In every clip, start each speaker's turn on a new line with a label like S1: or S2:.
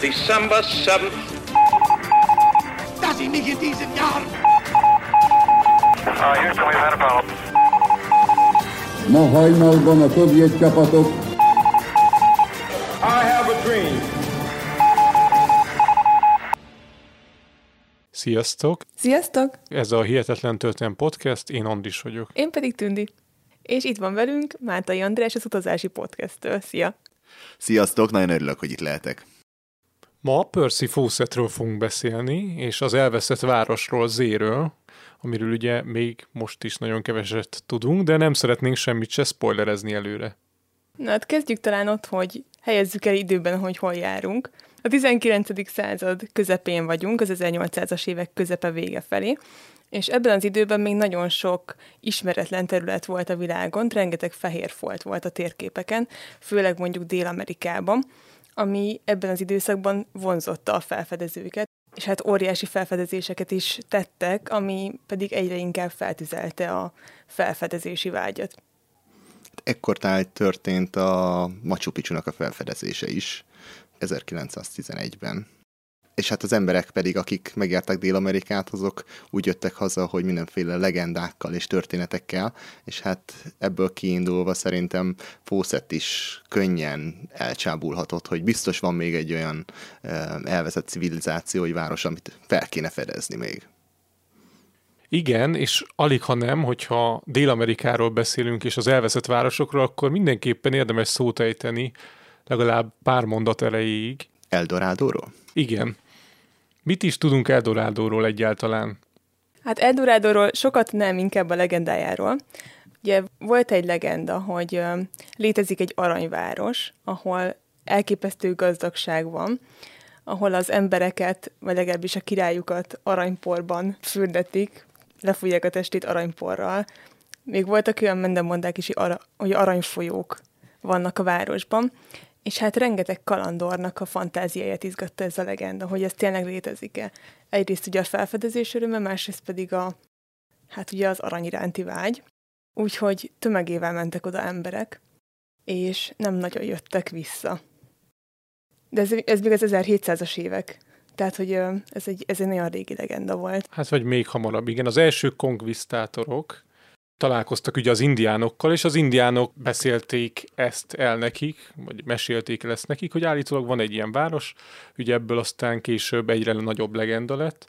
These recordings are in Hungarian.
S1: December 7th.
S2: Dass ich nicht in Jahren
S3: Uh, Houston, we've had a problem.
S4: Ma hajnalban a szovjet csapatok
S5: I have a dream.
S6: Sziasztok!
S7: Sziasztok!
S6: Ez a Hihetetlen Történet Podcast, én Andis vagyok.
S7: Én pedig Tündi. És itt van velünk Mátai András az utazási podcasttől. Szia!
S8: Sziasztok, nagyon örülök, hogy itt lehetek.
S6: Ma Percy Fawcettről fogunk beszélni, és az elveszett városról, Zéről, amiről ugye még most is nagyon keveset tudunk, de nem szeretnénk semmit se spoilerezni előre.
S7: Na hát kezdjük talán ott, hogy helyezzük el időben, hogy hol járunk. A 19. század közepén vagyunk, az 1800-as évek közepe vége felé, és ebben az időben még nagyon sok ismeretlen terület volt a világon, rengeteg fehér folt volt a térképeken, főleg mondjuk Dél-Amerikában, ami ebben az időszakban vonzotta a felfedezőket, és hát óriási felfedezéseket is tettek, ami pedig egyre inkább feltüzelte a felfedezési vágyat.
S8: Ekkor tájt történt a Machu Picchu-nak a felfedezése is, 1911-ben. És hát az emberek pedig, akik megértek Dél-Amerikát, azok úgy jöttek haza, hogy mindenféle legendákkal és történetekkel, és hát ebből kiindulva szerintem Fawcett is könnyen elcsábulhatott, hogy biztos van még egy olyan elvezett civilizáció, vagy város, amit fel kéne fedezni még.
S6: Igen, és alig ha nem, hogyha Dél-Amerikáról beszélünk és az elveszett városokról, akkor mindenképpen érdemes szót ejteni legalább pár mondat erejéig.
S8: Eldorádóról?
S6: Igen. Mit is tudunk Eldorádóról egyáltalán?
S7: Hát Eldorádóról sokat nem, inkább a legendájáról. Ugye volt egy legenda, hogy létezik egy aranyváros, ahol elképesztő gazdagság van, ahol az embereket, vagy legalábbis a királyukat aranyporban fürdetik, lefújják a testét aranyporral. Még voltak olyan mendemondák is, hogy aranyfolyók vannak a városban, és hát rengeteg kalandornak a fantáziáját izgatta ez a legenda, hogy ez tényleg létezik-e. Egyrészt ugye a felfedezés öröme, másrészt pedig a, hát ugye az arany iránti vágy. Úgyhogy tömegével mentek oda emberek, és nem nagyon jöttek vissza. De ez, ez még az 1700-as évek. Tehát, hogy ez egy, ez egy nagyon régi legenda volt.
S6: Hát vagy még hamarabb, igen. Az első konkvisztátorok találkoztak ugye az indiánokkal, és az indiánok beszélték ezt el nekik, vagy mesélték el ezt nekik, hogy állítólag van egy ilyen város, ugye ebből aztán később egyre nagyobb legenda lett,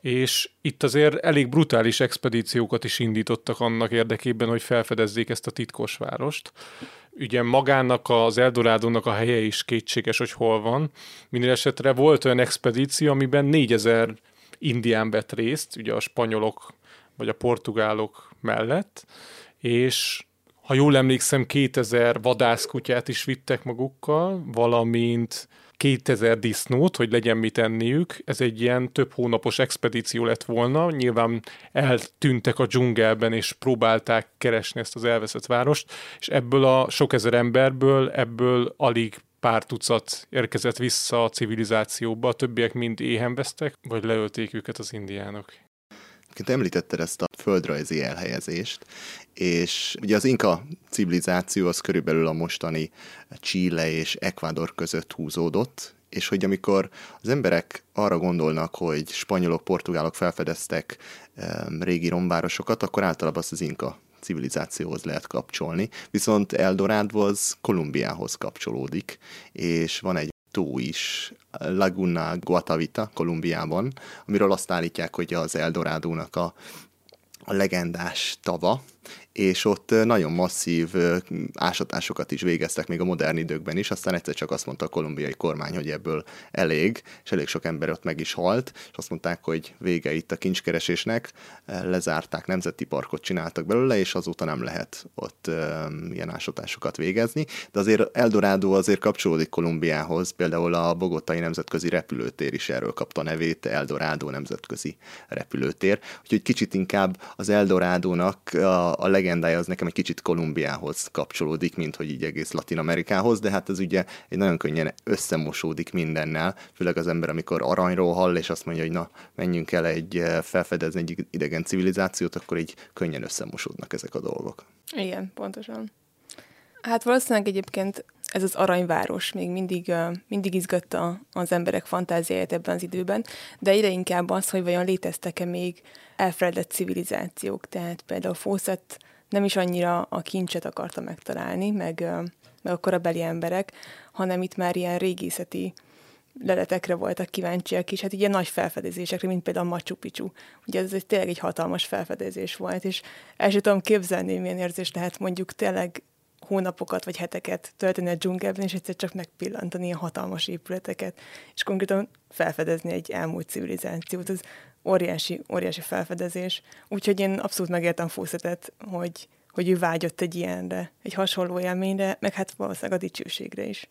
S6: és itt azért elég brutális expedíciókat is indítottak annak érdekében, hogy felfedezzék ezt a titkos várost. Ugye magának az Eldorádónak a helye is kétséges, hogy hol van. Minden esetre volt olyan expedíció, amiben 4000 indián vett részt, ugye a spanyolok vagy a portugálok mellett, és ha jól emlékszem, 2000 vadászkutyát is vittek magukkal, valamint 2000 disznót, hogy legyen mit enniük. Ez egy ilyen több hónapos expedíció lett volna. Nyilván eltűntek a dzsungelben, és próbálták keresni ezt az elveszett várost, és ebből a sok ezer emberből, ebből alig pár tucat érkezett vissza a civilizációba, a többiek mind éhen vesztek, vagy leölték őket az indiánok.
S8: Egyébként említetted ezt a földrajzi elhelyezést, és ugye az inka civilizáció az körülbelül a mostani Chile és Ecuador között húzódott, és hogy amikor az emberek arra gondolnak, hogy spanyolok, portugálok felfedeztek régi romvárosokat, akkor általában azt az inka civilizációhoz lehet kapcsolni, viszont Eldorado az Kolumbiához kapcsolódik, és van egy tó is, Laguna Guatavita, Kolumbiában, amiről azt állítják, hogy az Eldorádónak a, a legendás tava, és ott nagyon masszív ásatásokat is végeztek még a modern időkben is, aztán egyszer csak azt mondta a kolumbiai kormány, hogy ebből elég, és elég sok ember ott meg is halt, és azt mondták, hogy vége itt a kincskeresésnek, lezárták, nemzeti parkot csináltak belőle, és azóta nem lehet ott ilyen ásatásokat végezni, de azért Eldorado azért kapcsolódik Kolumbiához, például a Bogotai Nemzetközi Repülőtér is erről kapta nevét, Eldorado Nemzetközi Repülőtér, úgyhogy kicsit inkább az Eldorádónak a, a legendája az nekem egy kicsit Kolumbiához kapcsolódik, mint hogy így egész Latin Amerikához, de hát ez ugye egy nagyon könnyen összemosódik mindennel, főleg az ember, amikor aranyról hall, és azt mondja, hogy na, menjünk el egy felfedezni egy idegen civilizációt, akkor így könnyen összemosódnak ezek a dolgok.
S7: Igen, pontosan. Hát valószínűleg egyébként ez az aranyváros még mindig, mindig izgatta az emberek fantáziáját ebben az időben, de egyre inkább az, hogy vajon léteztek-e még elfeledett civilizációk. Tehát például Fawcett nem is annyira a kincset akarta megtalálni, meg, meg a korabeli emberek, hanem itt már ilyen régészeti leletekre voltak kíváncsiak is, hát ilyen nagy felfedezésekre, mint például a Machu Picchu. Ugye ez egy, tényleg egy hatalmas felfedezés volt, és el sem tudom képzelni, milyen érzés lehet mondjuk tényleg hónapokat vagy heteket tölteni a dzsungelben, és egyszer csak megpillantani a hatalmas épületeket, és konkrétan felfedezni egy elmúlt civilizációt. Ez óriási, óriási felfedezés. Úgyhogy én abszolút megértem Fószetet, hogy, hogy ő vágyott egy ilyenre, egy hasonló élményre, meg hát valószínűleg a dicsőségre is.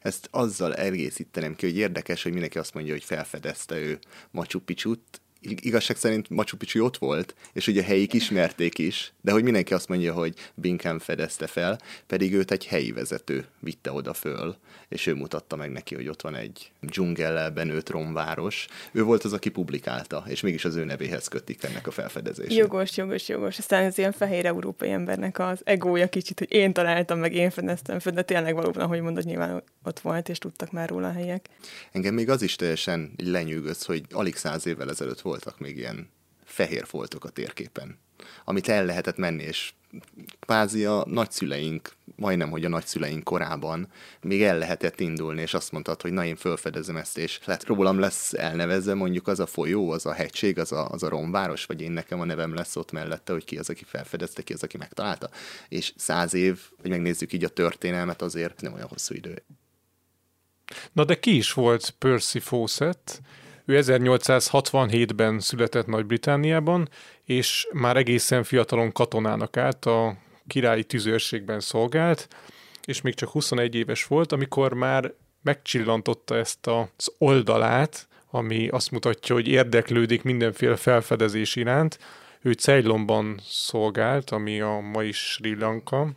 S8: Ezt azzal egészítenem ki, hogy érdekes, hogy mindenki azt mondja, hogy felfedezte ő Machu Picchu-t, igazság szerint Machu Picchu ott volt, és ugye helyik ismerték is, de hogy mindenki azt mondja, hogy Binkham fedezte fel, pedig őt egy helyi vezető vitte oda föl, és ő mutatta meg neki, hogy ott van egy dzsungellel benőtt romváros. Ő volt az, aki publikálta, és mégis az ő nevéhez kötik ennek a felfedezését.
S7: Jogos, jogos, jogos. Aztán az ilyen fehér európai embernek az egója kicsit, hogy én találtam, meg én fedeztem föl, de tényleg valóban, ahogy mondod, nyilván ott volt, és tudtak már róla a helyek.
S8: Engem még az is teljesen lenyűgöz, hogy alig száz évvel ezelőtt voltak még ilyen fehér foltok a térképen, amit el lehetett menni, és kvázi a nagyszüleink, majdnem, hogy a nagyszüleink korában még el lehetett indulni, és azt mondtad, hogy na én felfedezem ezt, és lehet rólam lesz elnevezve mondjuk az a folyó, az a hegység, az a, az a romváros, vagy én nekem a nevem lesz ott mellette, hogy ki az, aki felfedezte, ki az, aki megtalálta. És száz év, hogy megnézzük így a történelmet, azért nem olyan hosszú idő.
S6: Na de ki is volt Percy Fawcett? Ő 1867-ben született Nagy-Britániában, és már egészen fiatalon katonának állt, a királyi tüzőrségben szolgált, és még csak 21 éves volt, amikor már megcsillantotta ezt az oldalát, ami azt mutatja, hogy érdeklődik mindenféle felfedezés iránt. Ő Ceylonban szolgált, ami a mai Sri Lanka,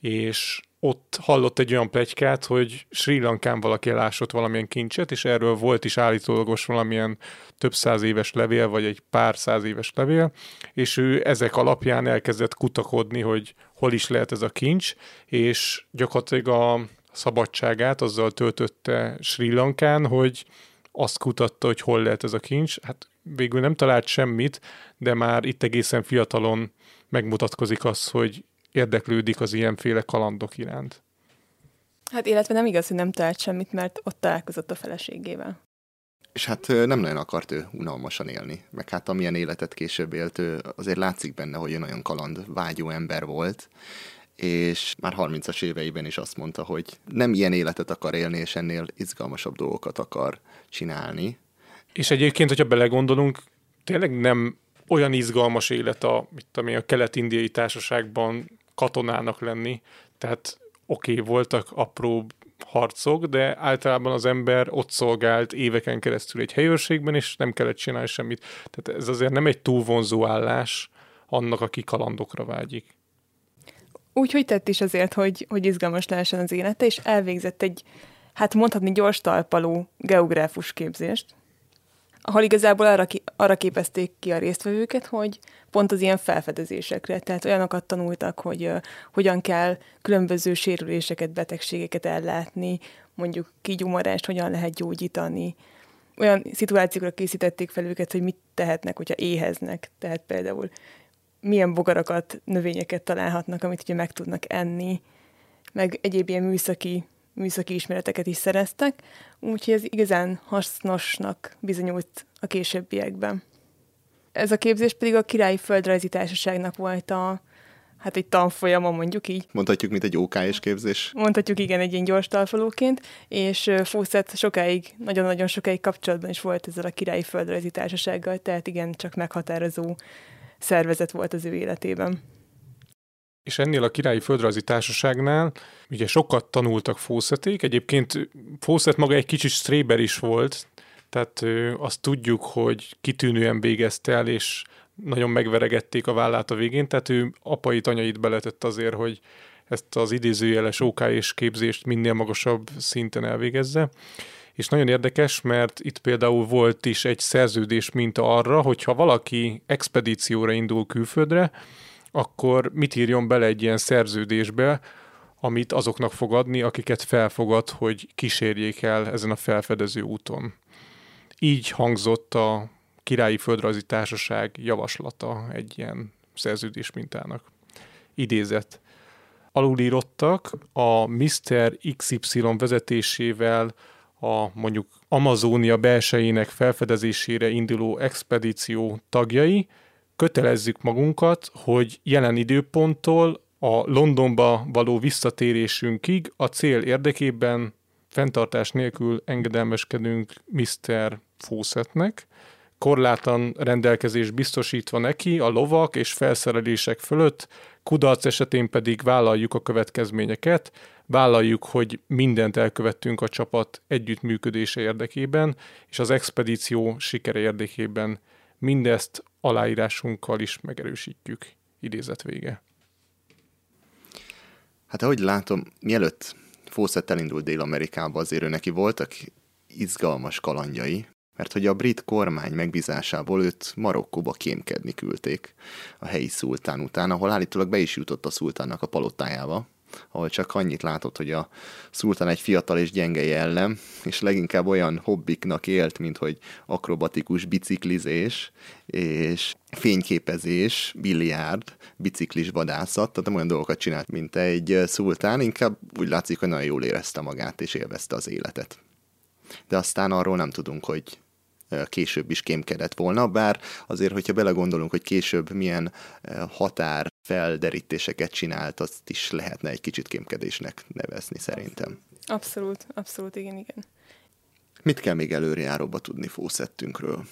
S6: és ott hallott egy olyan plegykát, hogy Sri Lankán valaki elásott valamilyen kincset, és erről volt is állítólagos valamilyen több száz éves levél, vagy egy pár száz éves levél, és ő ezek alapján elkezdett kutakodni, hogy hol is lehet ez a kincs, és gyakorlatilag a szabadságát azzal töltötte Sri Lankán, hogy azt kutatta, hogy hol lehet ez a kincs. Hát végül nem talált semmit, de már itt egészen fiatalon megmutatkozik az, hogy érdeklődik az ilyenféle kalandok iránt.
S7: Hát illetve nem igaz, hogy nem talált semmit, mert ott találkozott a feleségével.
S8: És hát nem nagyon akart ő unalmasan élni, meg hát amilyen életet később élt, ő azért látszik benne, hogy ő nagyon kaland vágyó ember volt, és már 30-as éveiben is azt mondta, hogy nem ilyen életet akar élni, és ennél izgalmasabb dolgokat akar csinálni.
S6: És egyébként, hogyha belegondolunk, tényleg nem olyan izgalmas élet a, mit tudom én, a kelet-indiai társaságban katonának lenni, tehát oké, okay, voltak apró harcok, de általában az ember ott szolgált éveken keresztül egy helyőrségben, és nem kellett csinálni semmit. Tehát ez azért nem egy túl vonzó állás annak, aki kalandokra vágyik.
S7: Úgyhogy tett is azért, hogy, hogy izgalmas lehessen az élete, és elvégzett egy, hát mondhatni gyors talpaló geográfus képzést, ahol igazából arra, ki, arra képezték ki a résztvevőket, hogy pont az ilyen felfedezésekre, tehát olyanokat tanultak, hogy uh, hogyan kell különböző sérüléseket, betegségeket ellátni, mondjuk kigyumarást hogyan lehet gyógyítani. Olyan szituációkra készítették fel őket, hogy mit tehetnek, hogyha éheznek. Tehát például milyen bogarakat, növényeket találhatnak, amit ugye meg tudnak enni, meg egyéb ilyen műszaki műszaki ismereteket is szereztek, úgyhogy ez igazán hasznosnak bizonyult a későbbiekben. Ez a képzés pedig a Királyi Földrajzi Társaságnak volt a, hát egy tanfolyama, mondjuk így.
S8: Mondhatjuk, mint egy OK-s képzés.
S7: Mondhatjuk, igen, egy ilyen gyors talpalóként, és Fawcett sokáig, nagyon-nagyon sokáig kapcsolatban is volt ezzel a Királyi Földrajzi Társasággal, tehát igen, csak meghatározó szervezet volt az ő életében
S6: és ennél a Királyi Földrajzi Társaságnál ugye sokat tanultak Fawcették, egyébként Fawcett maga egy kicsit stréber is volt, tehát ö, azt tudjuk, hogy kitűnően végezte el, és nagyon megveregették a vállát a végén, tehát ő apai anyait beletett azért, hogy ezt az idézőjeles OK és képzést minél magasabb szinten elvégezze. És nagyon érdekes, mert itt például volt is egy szerződés minta arra, hogyha valaki expedícióra indul külföldre, akkor mit írjon bele egy ilyen szerződésbe, amit azoknak fog adni, akiket felfogad, hogy kísérjék el ezen a felfedező úton. Így hangzott a Királyi Földrajzi Társaság javaslata egy ilyen szerződés mintának. Idézet. Alulírottak a Mr. XY vezetésével a mondjuk Amazónia belsejének felfedezésére induló expedíció tagjai, kötelezzük magunkat, hogy jelen időponttól a Londonba való visszatérésünkig a cél érdekében fenntartás nélkül engedelmeskedünk Mr. Fawcettnek, korlátlan rendelkezés biztosítva neki a lovak és felszerelések fölött, kudarc esetén pedig vállaljuk a következményeket, vállaljuk, hogy mindent elkövettünk a csapat együttműködése érdekében, és az expedíció sikere érdekében mindezt aláírásunkkal is megerősítjük. Idézet vége.
S8: Hát ahogy látom, mielőtt Fawcett elindult Dél-Amerikába, azért ő neki voltak izgalmas kalandjai, mert hogy a brit kormány megbízásából őt Marokkóba kémkedni küldték a helyi szultán után, ahol állítólag be is jutott a szultánnak a palotájába, ahol csak annyit látott, hogy a szultán egy fiatal és gyenge jellem, és leginkább olyan hobbiknak élt, mint hogy akrobatikus biciklizés, és fényképezés, biliárd, biciklis vadászat, tehát nem olyan dolgokat csinált, mint egy szultán, inkább úgy látszik, hogy nagyon jól érezte magát, és élvezte az életet. De aztán arról nem tudunk, hogy később is kémkedett volna, bár azért, hogyha belegondolunk, hogy később milyen határ felderítéseket csinált, azt is lehetne egy kicsit kémkedésnek nevezni szerintem.
S7: Abszolút, abszolút, igen, igen.
S8: Mit kell még előrejáróba tudni Fószettünkről?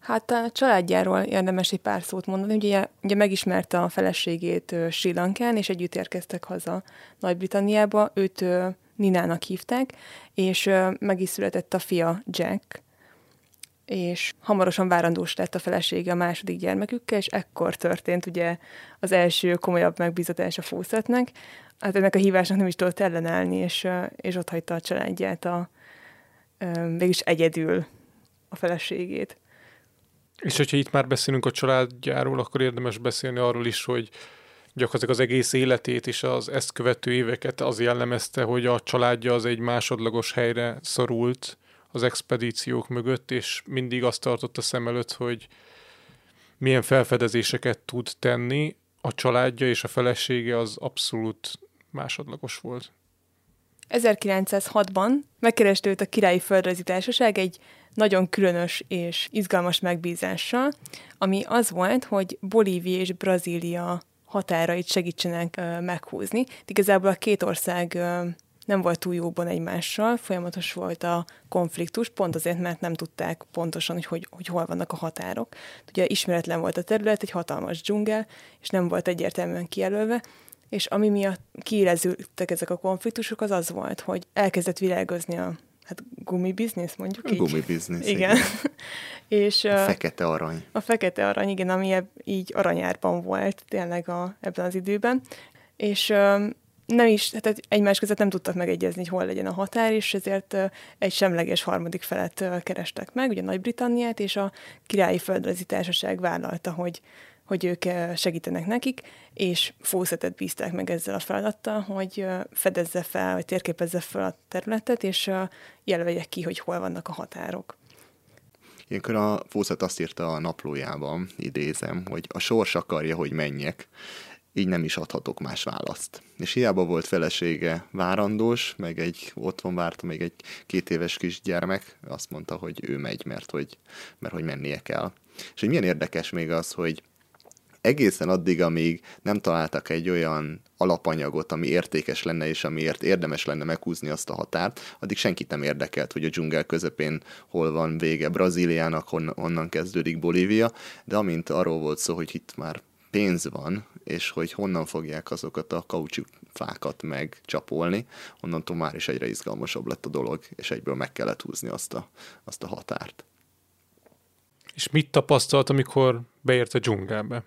S7: Hát a családjáról érdemes egy pár szót mondani. Ugye, ugye megismerte a feleségét Sri Lankán, és együtt érkeztek haza Nagy-Britanniába. Őt Ninának hívták, és meg is született a fia Jack, és hamarosan várandós lett a felesége a második gyermekükkel, és ekkor történt ugye az első komolyabb megbízatás a Fószetnek. Hát ennek a hívásnak nem is tudott ellenállni, és, és ott hagyta a családját a, mégis egyedül a feleségét.
S6: És hogyha itt már beszélünk a családjáról, akkor érdemes beszélni arról is, hogy gyakorlatilag az egész életét és az ezt követő éveket az jellemezte, hogy a családja az egy másodlagos helyre szorult, az expedíciók mögött, és mindig azt tartotta szem előtt, hogy milyen felfedezéseket tud tenni, a családja és a felesége az abszolút másodlagos volt.
S7: 1906-ban megkereste őt a Királyi Földrajzi Társaság egy nagyon különös és izgalmas megbízással, ami az volt, hogy Bolívia és Brazília határait segítsenek meghúzni. Igazából a két ország nem volt túl jóban egymással, folyamatos volt a konfliktus, pont azért, mert nem tudták pontosan, hogy, hogy, hogy hol vannak a határok. Ugye ismeretlen volt a terület, egy hatalmas dzsungel, és nem volt egyértelműen kijelölve, és ami miatt kiélezültek ezek a konfliktusok, az az volt, hogy elkezdett világozni a hát gumibiznisz, mondjuk a így.
S8: Gumibiznisz,
S7: igen. igen. és,
S8: a fekete arany.
S7: A fekete arany, igen, ami eb- így aranyárban volt tényleg a, ebben az időben. És nem is, tehát egymás között nem tudtak megegyezni, hogy hol legyen a határ, és ezért egy semleges harmadik felet kerestek meg, ugye Nagy-Britanniát, és a Királyi Földrajzi Társaság vállalta, hogy, hogy ők segítenek nekik, és Fószetet bízták meg ezzel a feladattal, hogy fedezze fel, vagy térképezze fel a területet, és jelölje ki, hogy hol vannak a határok.
S8: Ilyenkor a Fószet azt írta a naplójában, idézem, hogy a sors akarja, hogy menjek, így nem is adhatok más választ. És hiába volt felesége várandós, meg egy otthon várta még egy két éves kisgyermek, azt mondta, hogy ő megy, mert hogy, mert hogy mennie kell. És hogy milyen érdekes még az, hogy egészen addig, amíg nem találtak egy olyan alapanyagot, ami értékes lenne, és amiért érdemes lenne meghúzni azt a határt, addig senkit nem érdekelt, hogy a dzsungel közepén hol van vége Brazíliának, honnan kezdődik Bolívia, de amint arról volt szó, hogy itt már pénz van, és hogy honnan fogják azokat a kaucsukfákat megcsapolni, onnantól már is egyre izgalmasabb lett a dolog, és egyből meg kellett húzni azt a, azt a határt.
S6: És mit tapasztalt, amikor beért a dzsungelbe?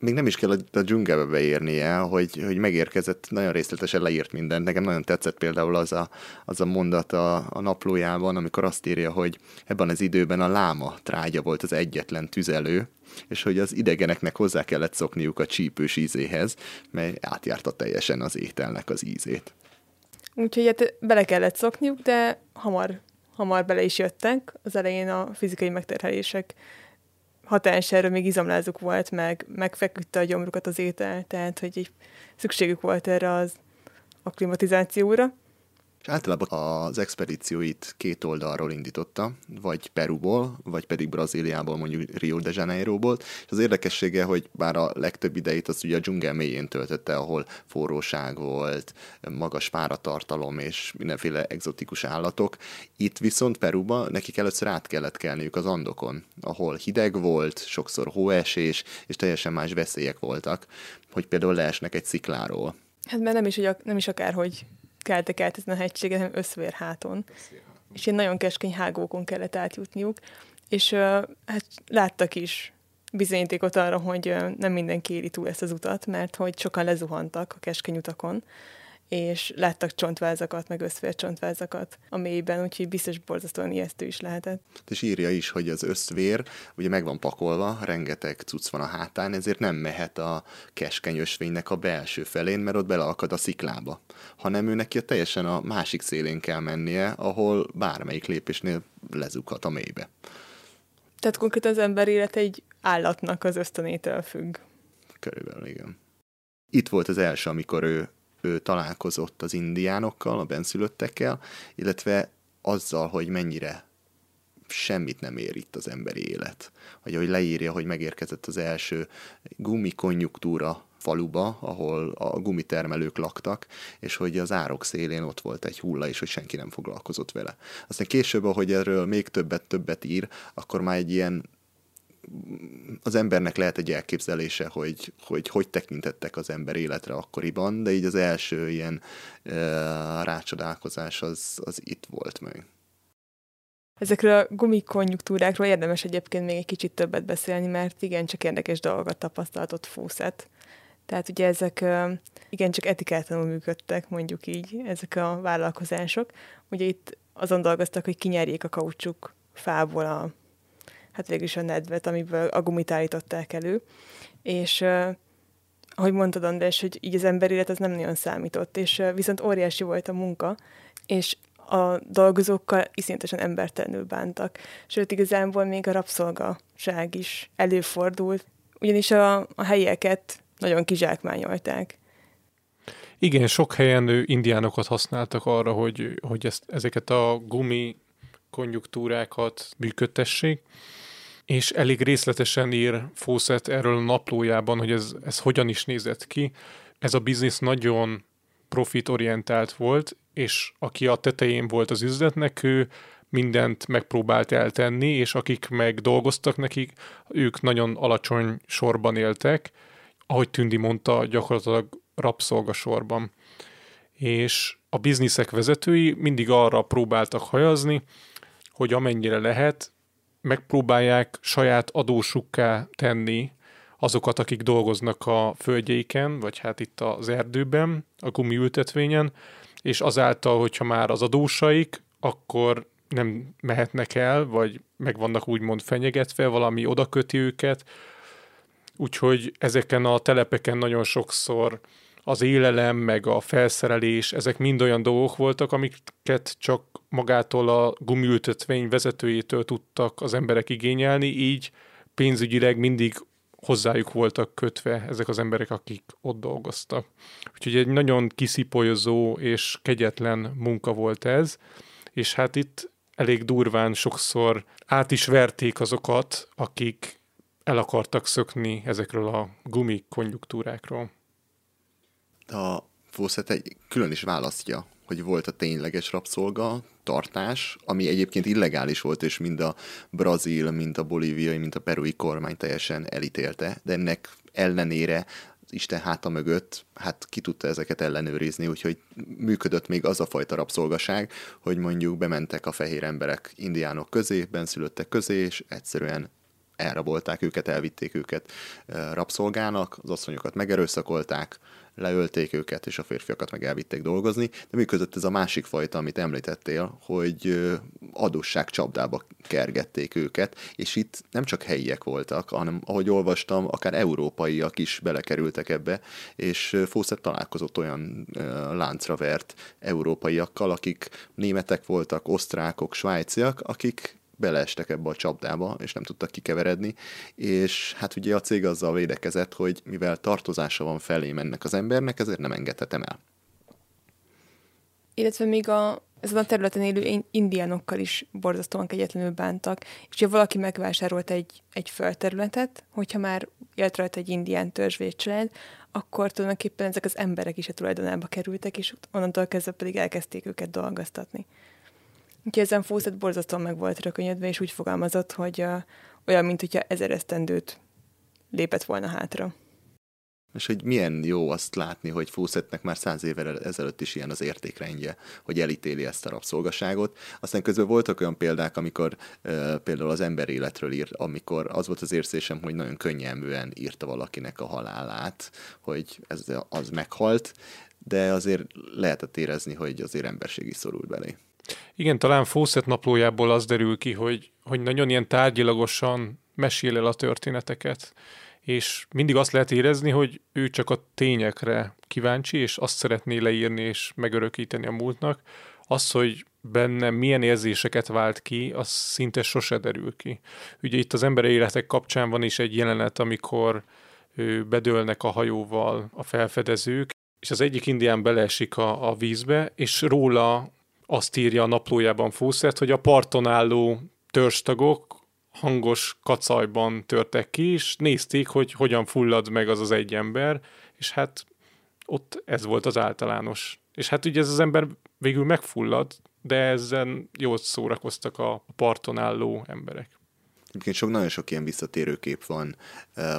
S8: Még nem is kell a, a dzsungelbe beérnie, hogy, hogy megérkezett, nagyon részletesen leírt mindent. Nekem nagyon tetszett például az a, az a mondat a, a naplójában, amikor azt írja, hogy ebben az időben a láma trágya volt az egyetlen tüzelő, és hogy az idegeneknek hozzá kellett szokniuk a csípős ízéhez, mely átjárta teljesen az ételnek az ízét.
S7: Úgyhogy hát bele kellett szokniuk, de hamar, hamar bele is jöttek. Az elején a fizikai megterhelések hatására még izomlázuk volt, meg megfeküdte a gyomrukat az étel, tehát hogy így szükségük volt erre az akklimatizációra.
S8: És általában az expedícióit két oldalról indította, vagy Peruból, vagy pedig Brazíliából, mondjuk Rio de Janeiroból. És az érdekessége, hogy bár a legtöbb idejét az ugye a dzsungel mélyén töltötte, ahol forróság volt, magas páratartalom és mindenféle egzotikus állatok. Itt viszont Peruba nekik először át kellett kelniük az Andokon, ahol hideg volt, sokszor hóesés, és teljesen más veszélyek voltak, hogy például leesnek egy szikláról.
S7: Hát mert nem is, hogy nem is akárhogy keltek át ezen a hegységen, hanem összvér háton. És ilyen nagyon keskeny hágókon kellett átjutniuk, és hát láttak is bizonyítékot arra, hogy nem mindenki éri túl ezt az utat, mert hogy sokan lezuhantak a keskeny utakon, és láttak csontvázakat, meg összvér csontvázakat a mélyben, úgyhogy biztos borzasztóan ijesztő is lehetett.
S8: És írja is, hogy az összvér ugye meg van pakolva, rengeteg cucc van a hátán, ezért nem mehet a keskeny ösvénynek a belső felén, mert ott beleakad a sziklába, hanem ő neki teljesen a másik szélén kell mennie, ahol bármelyik lépésnél lezukhat a mélybe.
S7: Tehát konkrétan az ember élet egy állatnak az ösztönétől függ.
S8: Körülbelül, igen. Itt volt az első, amikor ő ő találkozott az indiánokkal, a benszülöttekkel, illetve azzal, hogy mennyire semmit nem ér itt az emberi élet. Vagy ahogy leírja, hogy megérkezett az első gumikonjunktúra faluba, ahol a gumitermelők laktak, és hogy az árok szélén ott volt egy hulla, és hogy senki nem foglalkozott vele. Aztán később, ahogy erről még többet-többet ír, akkor már egy ilyen az embernek lehet egy elképzelése, hogy, hogy hogy tekintettek az ember életre akkoriban, de így az első ilyen uh, rácsodálkozás az, az itt volt meg.
S7: Ezekről a gumikonjunktúrákról érdemes egyébként még egy kicsit többet beszélni, mert igen, csak érdekes dolgokat tapasztaltott Fószet. Tehát ugye ezek igen, csak etikátlanul működtek, mondjuk így, ezek a vállalkozások. Ugye itt azon dolgoztak, hogy kinyerjék a kaucsuk fából a hát végül is a nedvet, amiből a gumit állították elő. És ahogy mondtad, András, hogy így az ember élet az nem nagyon számított, és viszont óriási volt a munka, és a dolgozókkal iszonyatosan embertelenül bántak. Sőt, igazából még a rabszolgaság is előfordult, ugyanis a, a helyieket nagyon kizsákmányolták.
S6: Igen, sok helyen ő indiánokat használtak arra, hogy, hogy ezt, ezeket a gumi konjunktúrákat működtessék, és elég részletesen ír Fawcett erről a naplójában, hogy ez, ez hogyan is nézett ki. Ez a biznisz nagyon profitorientált volt, és aki a tetején volt az üzletnek, ő mindent megpróbált eltenni, és akik meg dolgoztak nekik, ők nagyon alacsony sorban éltek, ahogy Tündi mondta, gyakorlatilag rabszolgasorban. És a bizniszek vezetői mindig arra próbáltak hajazni, hogy amennyire lehet, megpróbálják saját adósukká tenni azokat, akik dolgoznak a földjeiken, vagy hát itt az erdőben, a gumiültetvényen, és azáltal, hogyha már az adósaik, akkor nem mehetnek el, vagy meg vannak úgymond fenyegetve, valami odaköti őket, úgyhogy ezeken a telepeken nagyon sokszor az élelem, meg a felszerelés, ezek mind olyan dolgok voltak, amiket csak magától a gumiültetvény vezetőjétől tudtak az emberek igényelni, így pénzügyileg mindig hozzájuk voltak kötve ezek az emberek, akik ott dolgoztak. Úgyhogy egy nagyon kiszipolyozó és kegyetlen munka volt ez, és hát itt elég durván sokszor át is verték azokat, akik el akartak szökni ezekről a gumi konjunktúrákról
S8: a Fawcett egy külön is választja, hogy volt a tényleges rabszolga tartás, ami egyébként illegális volt, és mind a brazil, mind a bolíviai, mind a perui kormány teljesen elítélte, de ennek ellenére Isten háta mögött, hát ki tudta ezeket ellenőrizni, úgyhogy működött még az a fajta rabszolgaság, hogy mondjuk bementek a fehér emberek indiánok közé, benszülöttek közé, és egyszerűen elrabolták őket, elvitték őket rabszolgának, az asszonyokat megerőszakolták, leölték őket, és a férfiakat meg elvitték dolgozni, de működött ez a másik fajta, amit említettél, hogy adósság csapdába kergették őket, és itt nem csak helyiek voltak, hanem ahogy olvastam, akár európaiak is belekerültek ebbe, és Fawcett találkozott olyan láncra vert európaiakkal, akik németek voltak, osztrákok, svájciak, akik beleestek ebbe a csapdába, és nem tudtak kikeveredni, és hát ugye a cég azzal védekezett, hogy mivel tartozása van felé ennek az embernek, ezért nem engedhetem el.
S7: Illetve még a, ezen a területen élő indiánokkal is borzasztóan kegyetlenül bántak, és ha valaki megvásárolt egy, egy földterületet, hogyha már élt rajta egy indián törzsvédcsalád, akkor tulajdonképpen ezek az emberek is a tulajdonába kerültek, és onnantól kezdve pedig elkezdték őket dolgoztatni. Úgyhogy ezen Fawcett borzasztóan meg volt rökönyödve, és úgy fogalmazott, hogy uh, olyan, mint hogyha ezer esztendőt lépett volna hátra.
S8: És hogy milyen jó azt látni, hogy Fawcettnek már száz évvel ezelőtt is ilyen az értékrendje, hogy elítéli ezt a rabszolgaságot. Aztán közben voltak olyan példák, amikor uh, például az ember életről írt, amikor az volt az érzésem, hogy nagyon könnyelműen írta valakinek a halálát, hogy ez az meghalt, de azért lehetett érezni, hogy azért emberség is szorult belé.
S6: Igen, talán Fawcett naplójából az derül ki, hogy, hogy nagyon ilyen tárgyilagosan mesél el a történeteket, és mindig azt lehet érezni, hogy ő csak a tényekre kíváncsi, és azt szeretné leírni és megörökíteni a múltnak. Az, hogy benne milyen érzéseket vált ki, az szinte sose derül ki. Ugye itt az ember életek kapcsán van is egy jelenet, amikor bedőlnek a hajóval a felfedezők, és az egyik indián beleesik a, a vízbe, és róla azt írja a naplójában Fawcett, hogy a parton álló törstagok hangos kacajban törtek ki, és nézték, hogy hogyan fullad meg az az egy ember, és hát ott ez volt az általános. És hát ugye ez az ember végül megfullad, de ezen jól szórakoztak a parton álló emberek.
S8: Egyébként sok, nagyon sok ilyen visszatérő kép van.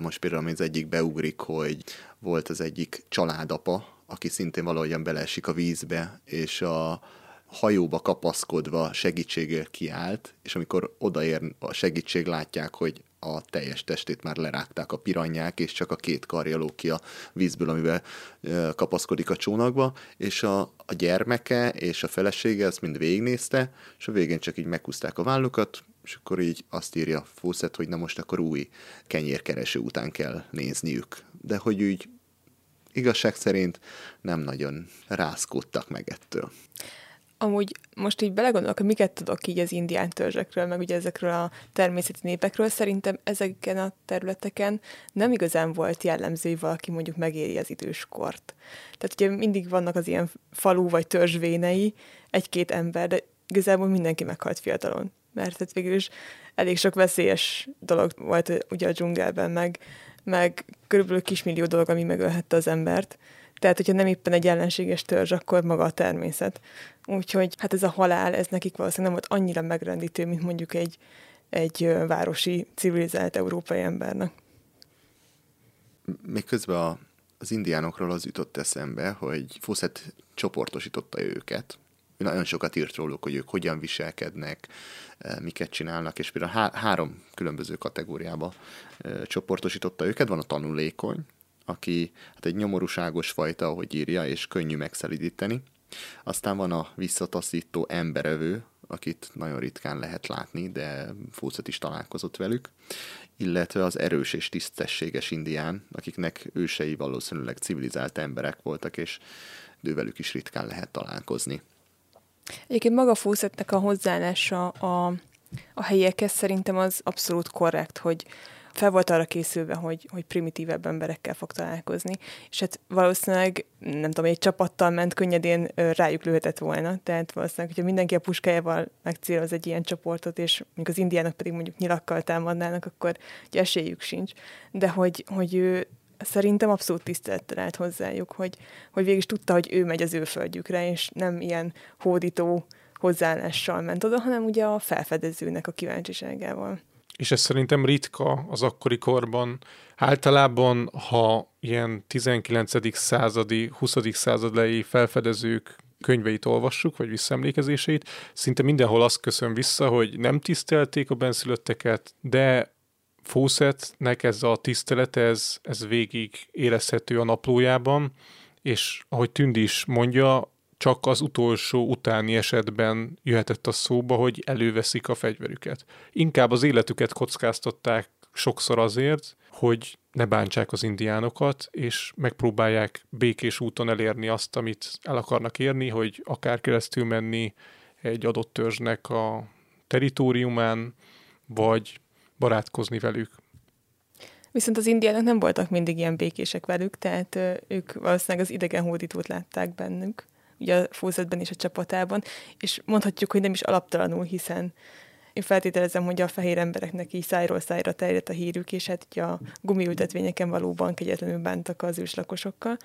S8: Most például az egyik beugrik, hogy volt az egyik családapa, aki szintén valahogyan beleesik a vízbe, és a, hajóba kapaszkodva segítségért kiállt, és amikor odaér a segítség, látják, hogy a teljes testét már lerágták a piranyák, és csak a két karja ló ki a vízből, amivel kapaszkodik a csónakba, és a, a gyermeke és a felesége ezt mind végignézte, és a végén csak így meghúzták a vállukat, és akkor így azt írja Fawcett, hogy na most akkor új kenyérkereső után kell nézniük. De hogy úgy igazság szerint nem nagyon rászkódtak meg ettől
S7: amúgy most így belegondolok, hogy miket tudok így az indián törzsekről, meg ugye ezekről a természeti népekről, szerintem ezeken a területeken nem igazán volt jellemző, hogy valaki mondjuk megéri az időskort. Tehát ugye mindig vannak az ilyen falu vagy törzsvénei, egy-két ember, de igazából mindenki meghalt fiatalon. Mert hát végül is elég sok veszélyes dolog volt ugye a dzsungelben, meg, meg körülbelül kismillió dolog, ami megölhette az embert. Tehát, hogyha nem éppen egy ellenséges törzs, akkor maga a természet. Úgyhogy hát ez a halál, ez nekik valószínűleg nem volt annyira megrendítő, mint mondjuk egy, egy városi, civilizált európai embernek.
S8: Még közben a, az indiánokról az jutott eszembe, hogy Fawcett csoportosította őket. Nagyon sokat írt róluk, hogy ők hogyan viselkednek, miket csinálnak, és például há- három különböző kategóriába csoportosította őket. Van a tanulékony, aki hát egy nyomorúságos fajta, ahogy írja, és könnyű megszelidíteni. Aztán van a visszataszító emberevő, akit nagyon ritkán lehet látni, de Fawcett is találkozott velük, illetve az erős és tisztességes indián, akiknek ősei valószínűleg civilizált emberek voltak, és ővelük is ritkán lehet találkozni.
S7: Egyébként maga Fawcettnek a hozzáállása a, a helyiekhez szerintem az abszolút korrekt, hogy fel volt arra készülve, hogy, hogy primitívebb emberekkel fog találkozni, és hát valószínűleg, nem tudom, egy csapattal ment, könnyedén rájuk lőhetett volna, tehát valószínűleg, hogyha mindenki a puskájával megcéloz egy ilyen csoportot, és mondjuk az indiának pedig mondjuk nyilakkal támadnának, akkor ugye esélyük sincs. De hogy, hogy ő szerintem abszolút tisztelettel állt hozzájuk, hogy, hogy végig tudta, hogy ő megy az ő földjükre, és nem ilyen hódító hozzáállással ment oda, hanem ugye a felfedezőnek a kíváncsiságával
S6: és ez szerintem ritka az akkori korban. Általában, ha ilyen 19. századi, 20. századai felfedezők könyveit olvassuk, vagy visszaemlékezéseit, szinte mindenhol azt köszön vissza, hogy nem tisztelték a benszülötteket, de Fawcettnek ez a tisztelet, ez, ez végig érezhető a naplójában, és ahogy Tündi is mondja, csak az utolsó utáni esetben jöhetett a szóba, hogy előveszik a fegyverüket. Inkább az életüket kockáztatták sokszor azért, hogy ne bántsák az indiánokat, és megpróbálják békés úton elérni azt, amit el akarnak érni, hogy akár keresztül menni egy adott törzsnek a teritoriumán, vagy barátkozni velük.
S7: Viszont az indiánok nem voltak mindig ilyen békések velük, tehát ők valószínűleg az idegen hódítót látták bennük, ugye a fózetben és a csapatában, és mondhatjuk, hogy nem is alaptalanul, hiszen én feltételezem, hogy a fehér embereknek így szájról szájra terjedt a hírük, és hát ugye a gumiültetvényeken valóban kegyetlenül bántak az őslakosokkal.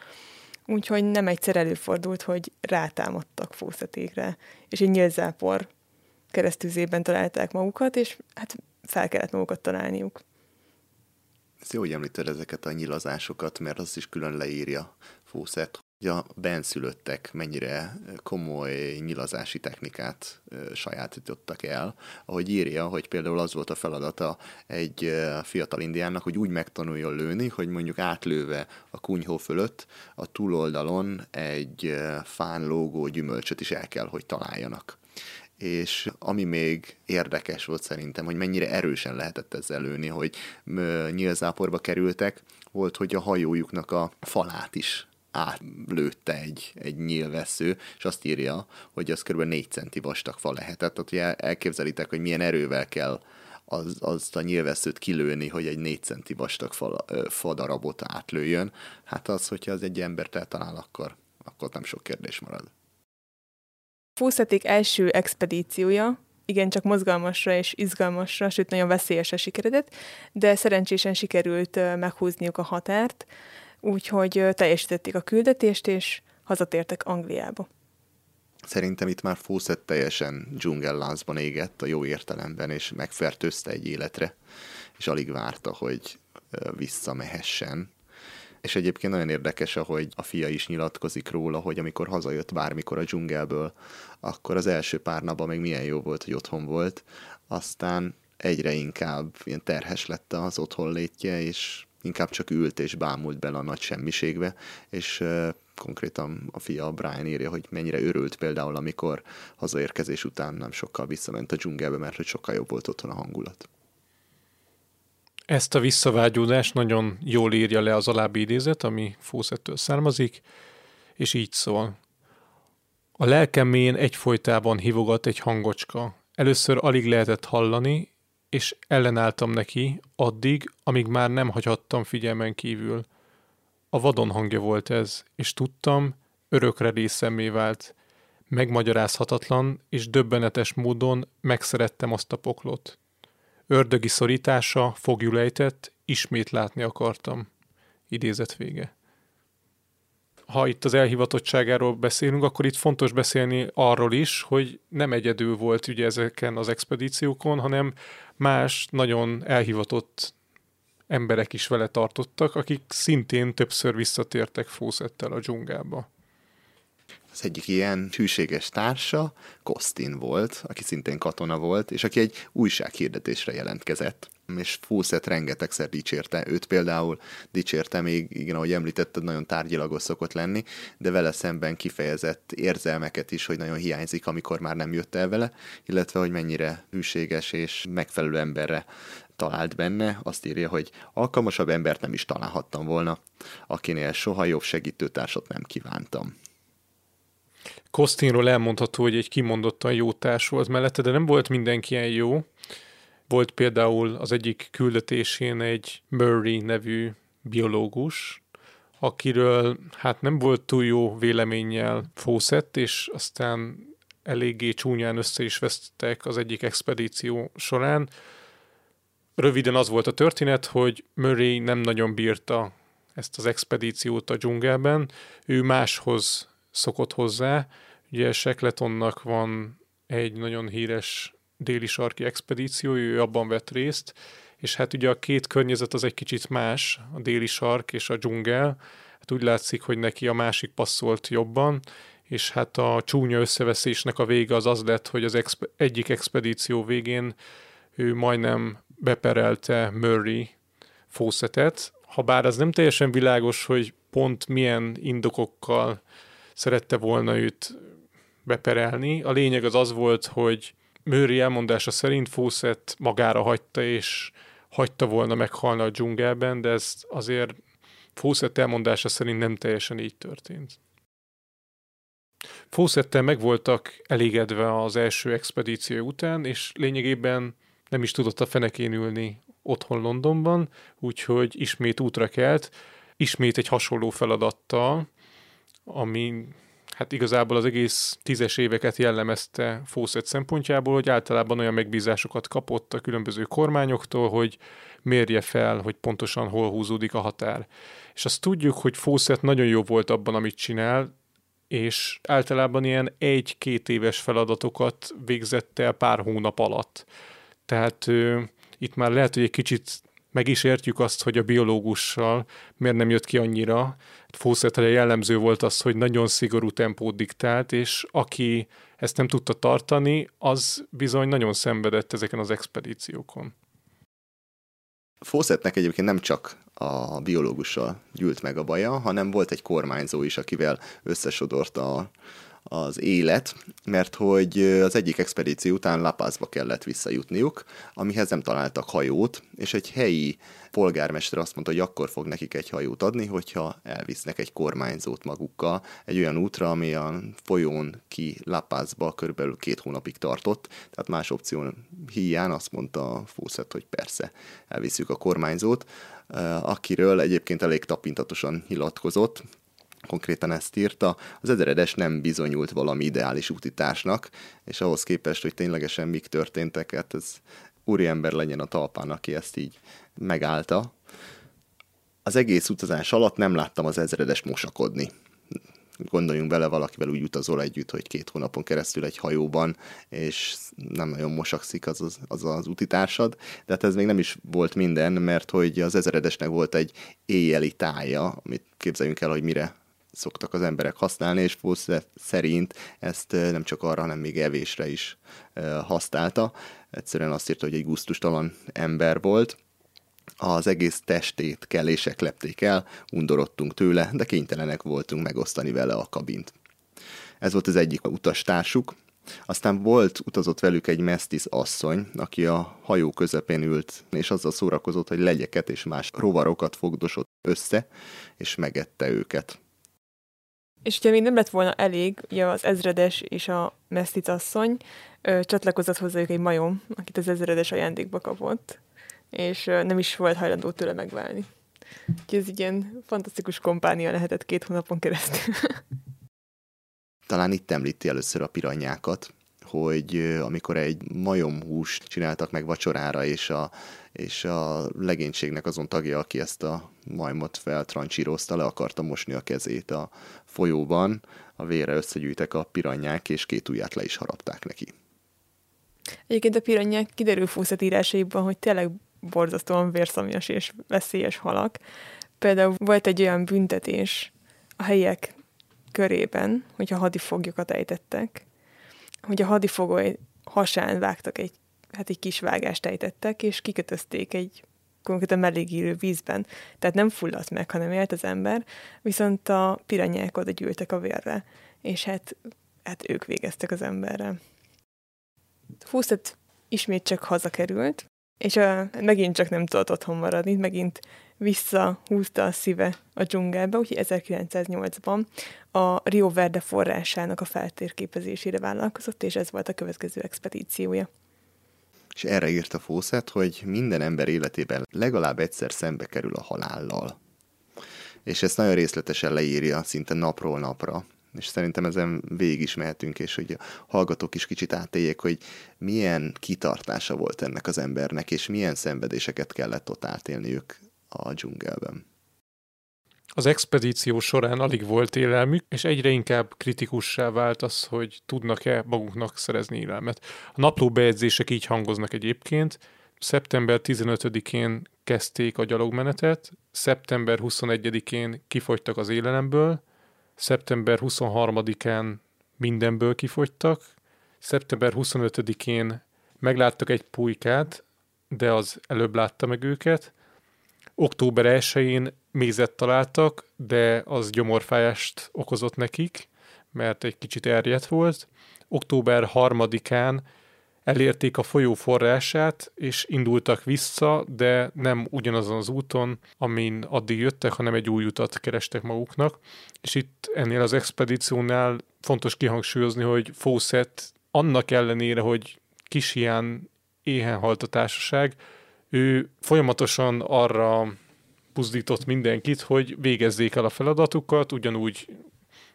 S7: Úgyhogy nem egyszer előfordult, hogy rátámadtak fószetékre, és egy nyílzápor keresztüzében találták magukat, és hát fel kellett magukat találniuk.
S8: Ez jó, hogy említed ezeket a nyilazásokat, mert az is külön leírja Fószet, hogy a benszülöttek mennyire komoly nyilazási technikát sajátítottak el. Ahogy írja, hogy például az volt a feladata egy fiatal indiánnak, hogy úgy megtanuljon lőni, hogy mondjuk átlőve a kunyhó fölött a túloldalon egy fán lógó gyümölcsöt is el kell, hogy találjanak és ami még érdekes volt szerintem, hogy mennyire erősen lehetett ezzel lőni, hogy nyílzáporba kerültek, volt, hogy a hajójuknak a falát is átlőtte egy, egy nyílvesző, és azt írja, hogy az kb. 4 centi vastag fa lehetett. Tehát ugye elképzelitek, hogy milyen erővel kell az, azt a nyílveszőt kilőni, hogy egy 4 centi vastag fa, fa darabot átlőjön. Hát az, hogyha az egy embert eltalál, akkor, akkor nem sok kérdés marad.
S7: Fószetik első expedíciója igencsak mozgalmasra és izgalmasra, sőt nagyon veszélyesre sikeredett, de szerencsésen sikerült meghúzniuk a határt, úgyhogy teljesítették a küldetést, és hazatértek Angliába.
S8: Szerintem itt már Fawcett teljesen dzsungelláncban égett a jó értelemben, és megfertőzte egy életre, és alig várta, hogy visszamehessen. És egyébként nagyon érdekes, ahogy a fia is nyilatkozik róla, hogy amikor hazajött bármikor a dzsungelből, akkor az első pár napban még milyen jó volt, hogy otthon volt, aztán egyre inkább ilyen terhes lett az otthon létje, és inkább csak ült és bámult bele a nagy semmiségbe, és konkrétan a fia Brian írja, hogy mennyire örült például, amikor hazaérkezés után nem sokkal visszament a dzsungelbe, mert hogy sokkal jobb volt otthon a hangulat.
S6: Ezt a visszavágyódást nagyon jól írja le az alábbi idézet, ami Fószettől származik, és így szól. A lelkem mélyén egyfolytában hívogat egy hangocska. Először alig lehetett hallani, és ellenálltam neki, addig, amíg már nem hagyhattam figyelmen kívül. A vadon hangja volt ez, és tudtam, örökre részemmé vált. Megmagyarázhatatlan és döbbenetes módon megszerettem azt a poklot. Ördögi szorítása fogjulejtett, ismét látni akartam. Idézet vége. Ha itt az elhivatottságáról beszélünk, akkor itt fontos beszélni arról is, hogy nem egyedül volt ugye ezeken az expedíciókon, hanem más nagyon elhivatott emberek is vele tartottak, akik szintén többször visszatértek Fószettel a dzsungába.
S8: Az egyik ilyen hűséges társa Kostin volt, aki szintén katona volt, és aki egy újsághirdetésre jelentkezett és Fawcett rengetegszer dicsérte. Őt például dicsérte még, igen, ahogy említetted, nagyon tárgyilagos szokott lenni, de vele szemben kifejezett érzelmeket is, hogy nagyon hiányzik, amikor már nem jött el vele, illetve hogy mennyire hűséges és megfelelő emberre talált benne, azt írja, hogy alkalmasabb embert nem is találhattam volna, akinél soha jobb segítőtársat nem kívántam.
S6: Kostinról elmondható, hogy egy kimondottan jó társ volt mellette, de nem volt mindenki ilyen jó. Volt például az egyik küldetésén egy Murray nevű biológus, akiről hát nem volt túl jó véleménnyel Fawcett, és aztán eléggé csúnyán össze is vesztettek az egyik expedíció során. Röviden az volt a történet, hogy Murray nem nagyon bírta ezt az expedíciót a dzsungelben, ő máshoz szokott hozzá. Ugye Sekletonnak van egy nagyon híres déli sarki expedíció, ő abban vett részt, és hát ugye a két környezet az egy kicsit más, a déli sark és a dzsungel, hát úgy látszik, hogy neki a másik passzolt jobban, és hát a csúnya összeveszésnek a vége az az lett, hogy az exp- egyik expedíció végén ő majdnem beperelte Murray Fawcettet, ha bár az nem teljesen világos, hogy pont milyen indokokkal szerette volna őt beperelni. A lényeg az az volt, hogy Murray elmondása szerint Fawcett magára hagyta, és hagyta volna meghalni a dzsungelben, de ez azért Fawcett elmondása szerint nem teljesen így történt. Fawcettel meg voltak elégedve az első expedíció után, és lényegében nem is tudott a fenekén ülni otthon Londonban, úgyhogy ismét útra kelt, ismét egy hasonló feladattal, ami hát igazából az egész tízes éveket jellemezte Fawcett szempontjából, hogy általában olyan megbízásokat kapott a különböző kormányoktól, hogy mérje fel, hogy pontosan hol húzódik a határ. És azt tudjuk, hogy Fawcett nagyon jó volt abban, amit csinál, és általában ilyen egy-két éves feladatokat végzett el pár hónap alatt. Tehát itt már lehet, hogy egy kicsit meg is értjük azt, hogy a biológussal miért nem jött ki annyira. Fawcettre jellemző volt az, hogy nagyon szigorú tempót diktált, és aki ezt nem tudta tartani, az bizony nagyon szenvedett ezeken az expedíciókon.
S8: Fawcettnek egyébként nem csak a biológussal gyűlt meg a baja, hanem volt egy kormányzó is, akivel összesodorta a, az élet, mert hogy az egyik expedíció után Lapázba kellett visszajutniuk, amihez nem találtak hajót, és egy helyi polgármester azt mondta, hogy akkor fog nekik egy hajót adni, hogyha elvisznek egy kormányzót magukkal egy olyan útra, ami a folyón ki Lapázba körülbelül két hónapig tartott, tehát más opció hiány azt mondta a hogy persze, elviszük a kormányzót, akiről egyébként elég tapintatosan hilatkozott, konkrétan ezt írta, az ezeredes nem bizonyult valami ideális útitársnak, és ahhoz képest, hogy ténylegesen mik történtek, hát ez úriember legyen a talpán, aki ezt így megállta. Az egész utazás alatt nem láttam az ezredes mosakodni. Gondoljunk bele, valakivel úgy utazol együtt, hogy két hónapon keresztül egy hajóban, és nem nagyon mosakszik az az, az, az utitársad, de hát ez még nem is volt minden, mert hogy az ezredesnek volt egy éjjeli tája, amit képzeljünk el, hogy mire szoktak az emberek használni, és Fawcett szerint ezt nem csak arra, hanem még evésre is használta. Egyszerűen azt írta, hogy egy guztustalan ember volt, az egész testét kellések lepték el, undorodtunk tőle, de kénytelenek voltunk megosztani vele a kabint. Ez volt az egyik utastársuk. Aztán volt, utazott velük egy mesztis asszony, aki a hajó közepén ült, és azzal szórakozott, hogy legyeket és más rovarokat fogdosott össze, és megette őket.
S7: És hogyha még nem lett volna elég, ugye az ezredes és a mesztic asszony ö, csatlakozott hozzájuk egy majom, akit az ezredes ajándékba kapott, és ö, nem is volt hajlandó tőle megválni. Úgyhogy ez ilyen fantasztikus kompánia lehetett két hónapon keresztül.
S8: Talán itt említi először a piranyákat, hogy amikor egy majomhúst csináltak meg vacsorára, és a, és a legénységnek azon tagja, aki ezt a majmot feltrancsírozta, le akarta mosni a kezét a folyóban, a vére összegyűjtek a piranyák, és két ujját le is harapták neki.
S7: Egyébként a piranyák kiderül Fawcett írásaiban, hogy tényleg borzasztóan vérszomjas és veszélyes halak. Például volt egy olyan büntetés a helyiek körében, hogyha hadifoglyokat ejtettek, hogy a hadifogoly hasán vágtak egy, hát egy kis vágást ejtettek, és kikötözték egy konkrétan melléggírő vízben. Tehát nem fulladt meg, hanem élt az ember, viszont a piranyák oda gyűltek a vérre, és hát, hát ők végeztek az emberrel. Húszat ismét csak hazakerült, és a, megint csak nem tudott otthon maradni, megint visszahúzta a szíve a dzsungelbe, úgyhogy 1908-ban a Rio Verde forrásának a feltérképezésére vállalkozott, és ez volt a következő expedíciója.
S8: És erre írta Fawcett, hogy minden ember életében legalább egyszer szembe kerül a halállal. És ezt nagyon részletesen leírja, szinte napról napra és szerintem ezen végig is mehetünk, és hogy a hallgatók is kicsit átéljék, hogy milyen kitartása volt ennek az embernek, és milyen szenvedéseket kellett ott átélniük a dzsungelben.
S6: Az expedíció során alig volt élelmük, és egyre inkább kritikussá vált az, hogy tudnak-e maguknak szerezni élelmet. A napló bejegyzések így hangoznak egyébként. Szeptember 15-én kezdték a gyalogmenetet, szeptember 21-én kifogytak az élelemből, szeptember 23-án mindenből kifogytak, szeptember 25-én megláttak egy pulykát, de az előbb látta meg őket. Október 1-én mézet találtak, de az gyomorfájást okozott nekik, mert egy kicsit erjedt volt. Október 3-án elérték a folyó forrását, és indultak vissza, de nem ugyanazon az úton, amin addig jöttek, hanem egy új utat kerestek maguknak. És itt ennél az expedíciónál fontos kihangsúlyozni, hogy Fawcett annak ellenére, hogy kis hián éhen halt a társaság, ő folyamatosan arra buzdított mindenkit, hogy végezzék el a feladatukat, ugyanúgy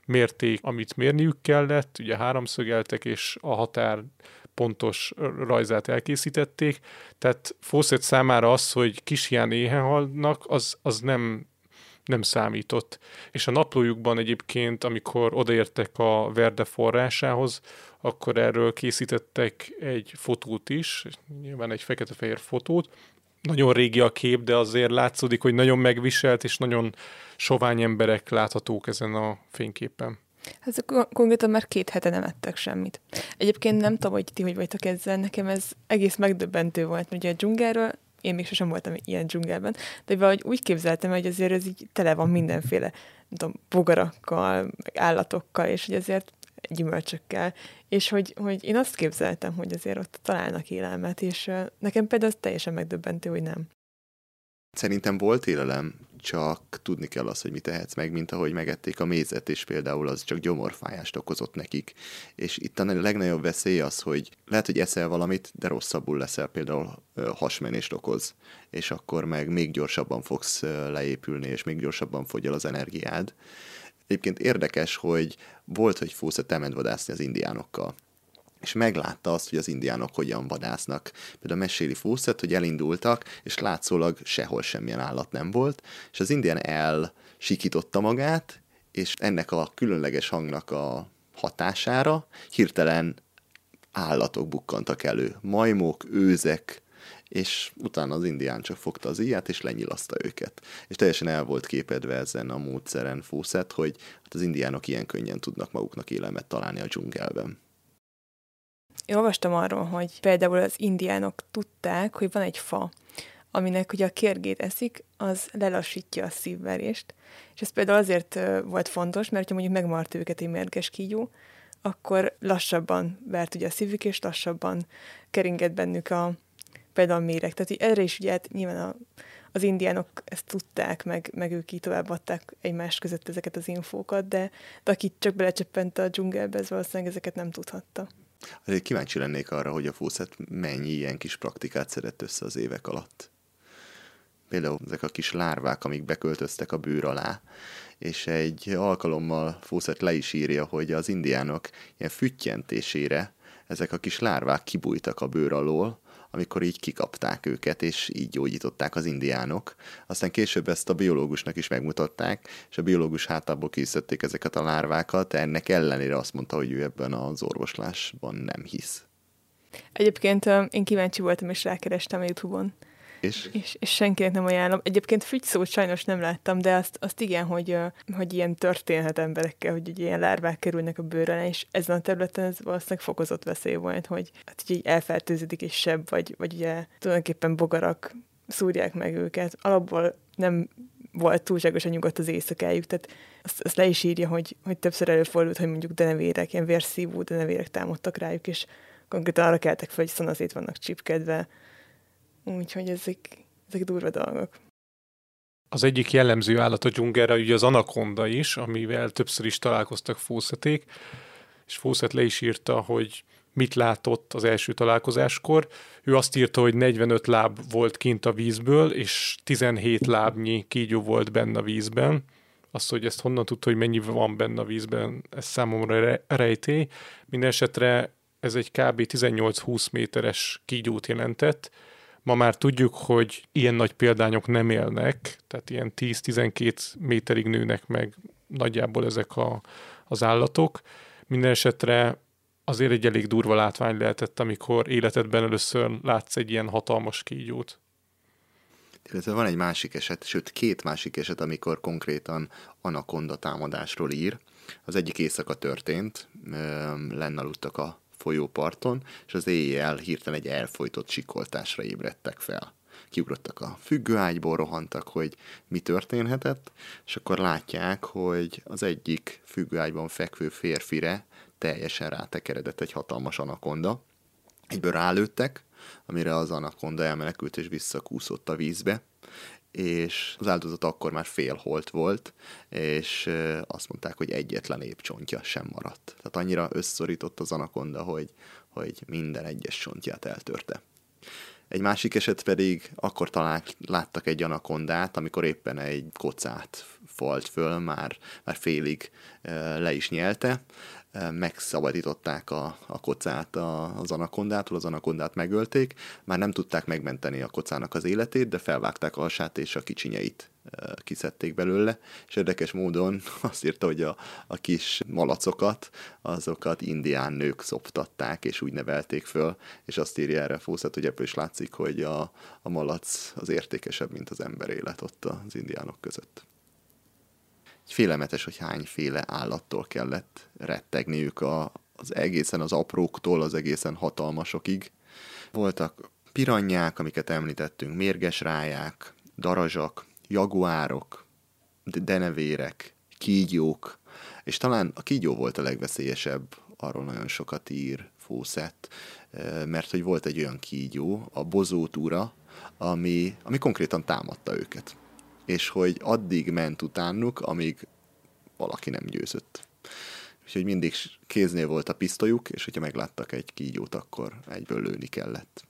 S6: mérték, amit mérniük kellett, ugye háromszögeltek, és a határ pontos rajzát elkészítették, tehát Fawcett számára az, hogy kis hián éhen halnak, az, az nem, nem számított. És a naplójukban egyébként, amikor odaértek a Verde forrásához, akkor erről készítettek egy fotót is, nyilván egy fekete-fehér fotót. Nagyon régi a kép, de azért látszódik, hogy nagyon megviselt, és nagyon sovány emberek láthatók ezen a fényképen.
S7: Hát konkrétan már két hete nem ettek semmit. Egyébként nem tudom, hogy ti hogy vagytok ezzel, nekem ez egész megdöbbentő volt, ugye a dzsungelről én még sosem voltam ilyen dzsungelben, de valahogy úgy képzeltem, hogy azért ez így tele van mindenféle, nem tudom, bogarakkal, állatokkal, és hogy azért gyümölcsökkel, és hogy, hogy én azt képzeltem, hogy azért ott találnak élelmet, és nekem például az teljesen megdöbbentő, hogy nem.
S8: Szerintem volt élelem, csak tudni kell azt, hogy mit tehetsz meg, mint ahogy megették a mézet, és például az csak gyomorfájást okozott nekik. És itt a legnagyobb veszély az, hogy lehet, hogy eszel valamit, de rosszabbul leszel, például hasmenést okoz, és akkor meg még gyorsabban fogsz leépülni, és még gyorsabban fogy el az energiád. Egyébként érdekes, hogy volt, hogy Fawcett elment vadászni az indiánokkal és meglátta azt, hogy az indiánok hogyan vadásznak. Például meséli Fawcett, hogy elindultak, és látszólag sehol semmilyen állat nem volt, és az indián elsikította magát, és ennek a különleges hangnak a hatására hirtelen állatok bukkantak elő. Majmok, őzek, és utána az indián csak fogta az íját, és lenyilaszta őket. És teljesen el volt képedve ezen a módszeren Fawcett, hogy hát az indiánok ilyen könnyen tudnak maguknak élelmet találni a dzsungelben.
S7: Én olvastam arról, hogy például az indiánok tudták, hogy van egy fa, aminek ugye a kérgét eszik, az lelassítja a szívverést. És ez például azért volt fontos, mert ha mondjuk megmart őket egy mérges kígyó, akkor lassabban vert ugye a szívük, és lassabban keringett bennük a például a méreg. Tehát erre is ugye hát nyilván a, az indiánok ezt tudták, meg, meg ők így továbbadták egymás között ezeket az infókat, de, de aki csak belecsöppent a dzsungelbe, ez valószínűleg ezeket nem tudhatta.
S8: Azért kíváncsi lennék arra, hogy a Fawcett mennyi ilyen kis praktikát szedett össze az évek alatt. Például ezek a kis lárvák, amik beköltöztek a bőr alá, és egy alkalommal Fawcett le is írja, hogy az indiánok ilyen füttyentésére ezek a kis lárvák kibújtak a bőr alól, amikor így kikapták őket, és így gyógyították az indiánok. Aztán később ezt a biológusnak is megmutatták, és a biológus hátából készítették ezeket a lárvákat, ennek ellenére azt mondta, hogy ő ebben az orvoslásban nem hisz.
S7: Egyébként én kíváncsi voltam, és rákerestem a Youtube-on
S8: és?
S7: És, és senkinek nem ajánlom. Egyébként fügyszót sajnos nem láttam, de azt, azt igen, hogy, hogy ilyen történhet emberekkel, hogy ilyen lárvák kerülnek a bőrre, és ezen a területen ez valószínűleg fokozott veszély volt, hogy hát így elfertőződik egy seb, vagy, vagy ugye tulajdonképpen bogarak szúrják meg őket. Alapból nem volt túlságosan nyugodt az éjszakájuk, tehát azt, azt le is írja, hogy, hogy többször előfordult, hogy mondjuk denevérek, ilyen vérszívó denevérek támadtak rájuk, és konkrétan arra keltek fel, hogy szanaszét vannak csipkedve, Úgyhogy ezek, ezek durva dolgok.
S6: Az egyik jellemző állat a dzsungelre ugye az anakonda is, amivel többször is találkoztak Fószeték, és Fószet le is írta, hogy mit látott az első találkozáskor. Ő azt írta, hogy 45 láb volt kint a vízből, és 17 lábnyi kígyó volt benne a vízben. Azt, hogy ezt honnan tudta, hogy mennyi van benne a vízben, ez számomra rejtély. Mindenesetre ez egy kb. 18-20 méteres kígyót jelentett, Ma már tudjuk, hogy ilyen nagy példányok nem élnek, tehát ilyen 10-12 méterig nőnek meg nagyjából ezek a, az állatok. Minden esetre azért egy elég durva látvány lehetett, amikor életedben először látsz egy ilyen hatalmas kígyót.
S8: Illetve van egy másik eset, sőt két másik eset, amikor konkrétan anakonda támadásról ír. Az egyik éjszaka történt, lenne aludtak a folyóparton, és az éjjel hirtelen egy elfolytott sikoltásra ébredtek fel. Kiugrottak a függőágyból, rohantak, hogy mi történhetett, és akkor látják, hogy az egyik függőágyban fekvő férfire teljesen rátekeredett egy hatalmas anakonda. Egyből rálőttek, amire az anakonda elmenekült és visszakúszott a vízbe, és az áldozat akkor már félholt volt, és azt mondták, hogy egyetlen épcsontja sem maradt. Tehát annyira összorított az anakonda, hogy, hogy minden egyes csontját eltörte. Egy másik eset pedig akkor talán láttak egy anakondát, amikor éppen egy kocát falt föl, már, már félig le is nyelte, megszabadították a, a kocát a, az anakondától, az anakondát megölték, már nem tudták megmenteni a kocának az életét, de felvágták a hasát és a kicsinyeit kiszedték belőle, és érdekes módon azt írta, hogy a, a kis malacokat, azokat indián nők szoptatták, és úgy nevelték föl, és azt írja erre Fószat, hogy ebből is látszik, hogy a, a malac az értékesebb, mint az ember élet ott az indiánok között félelmetes, hogy hányféle állattól kellett rettegniük a, az egészen az apróktól, az egészen hatalmasokig. Voltak piranyák, amiket említettünk, mérges ráják, darazsak, jaguárok, denevérek, kígyók, és talán a kígyó volt a legveszélyesebb, arról nagyon sokat ír Fószett, mert hogy volt egy olyan kígyó, a bozótúra, ami, ami konkrétan támadta őket és hogy addig ment utánuk, amíg valaki nem győzött. Úgyhogy mindig kéznél volt a pisztolyuk, és hogyha megláttak egy kígyót, akkor egyből lőni kellett.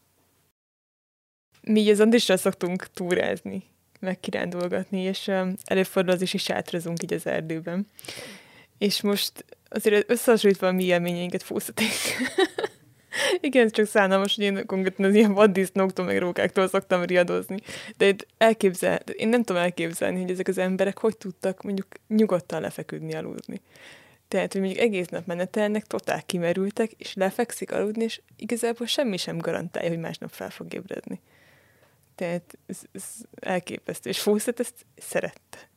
S7: Mi az Andrissal szoktunk túrázni, meg kirándulgatni, és előfordul az is, is sátrazunk így az erdőben. És most azért összehasonlítva a mi élményeinket fúszaték. Igen, csak szánalmas, hogy én konkrétan az ilyen vaddisznóktól, meg rókáktól szoktam riadozni. De itt elképzel, én nem tudom elképzelni, hogy ezek az emberek hogy tudtak mondjuk nyugodtan lefeküdni, aludni. Tehát, hogy mondjuk egész nap menetelnek, totál kimerültek, és lefekszik aludni, és igazából semmi sem garantálja, hogy másnap fel fog ébredni. Tehát ez, ez elképesztő. És Fawcett ezt szerette.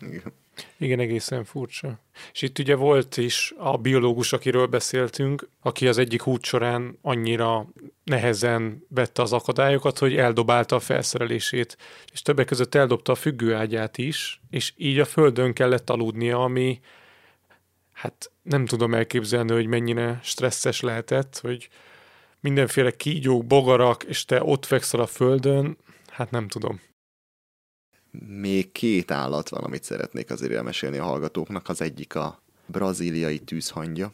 S6: Igen. Igen, egészen furcsa. És itt ugye volt is a biológus, akiről beszéltünk, aki az egyik út során annyira nehezen vette az akadályokat, hogy eldobálta a felszerelését, és többek között eldobta a függőágyát is, és így a földön kellett aludnia, ami hát nem tudom elképzelni, hogy mennyire stresszes lehetett, hogy mindenféle kígyók, bogarak, és te ott fekszel a földön, hát nem tudom
S8: még két állat van, amit szeretnék azért elmesélni a hallgatóknak. Az egyik a brazíliai tűzhangya,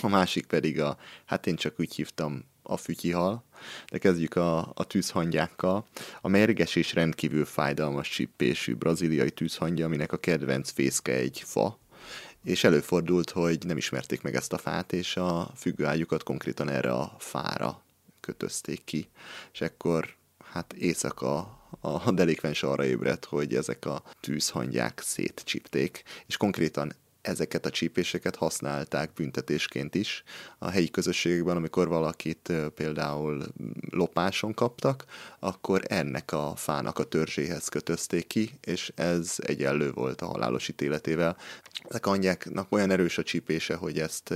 S8: a másik pedig a, hát én csak úgy hívtam, a fütyihal, de kezdjük a, a tűzhangyákkal. A mérges és rendkívül fájdalmas csippésű braziliai tűzhangya, aminek a kedvenc fészke egy fa, és előfordult, hogy nem ismerték meg ezt a fát, és a függőágyukat konkrétan erre a fára kötözték ki, és akkor hát éjszaka a delikvens arra ébredt, hogy ezek a tűzhangyák szétcsipték, és konkrétan ezeket a csípéseket használták büntetésként is a helyi közösségekben, amikor valakit például lopáson kaptak, akkor ennek a fának a törzséhez kötözték ki, és ez egyenlő volt a halálos ítéletével. Ezek anyjáknak olyan erős a csípése, hogy ezt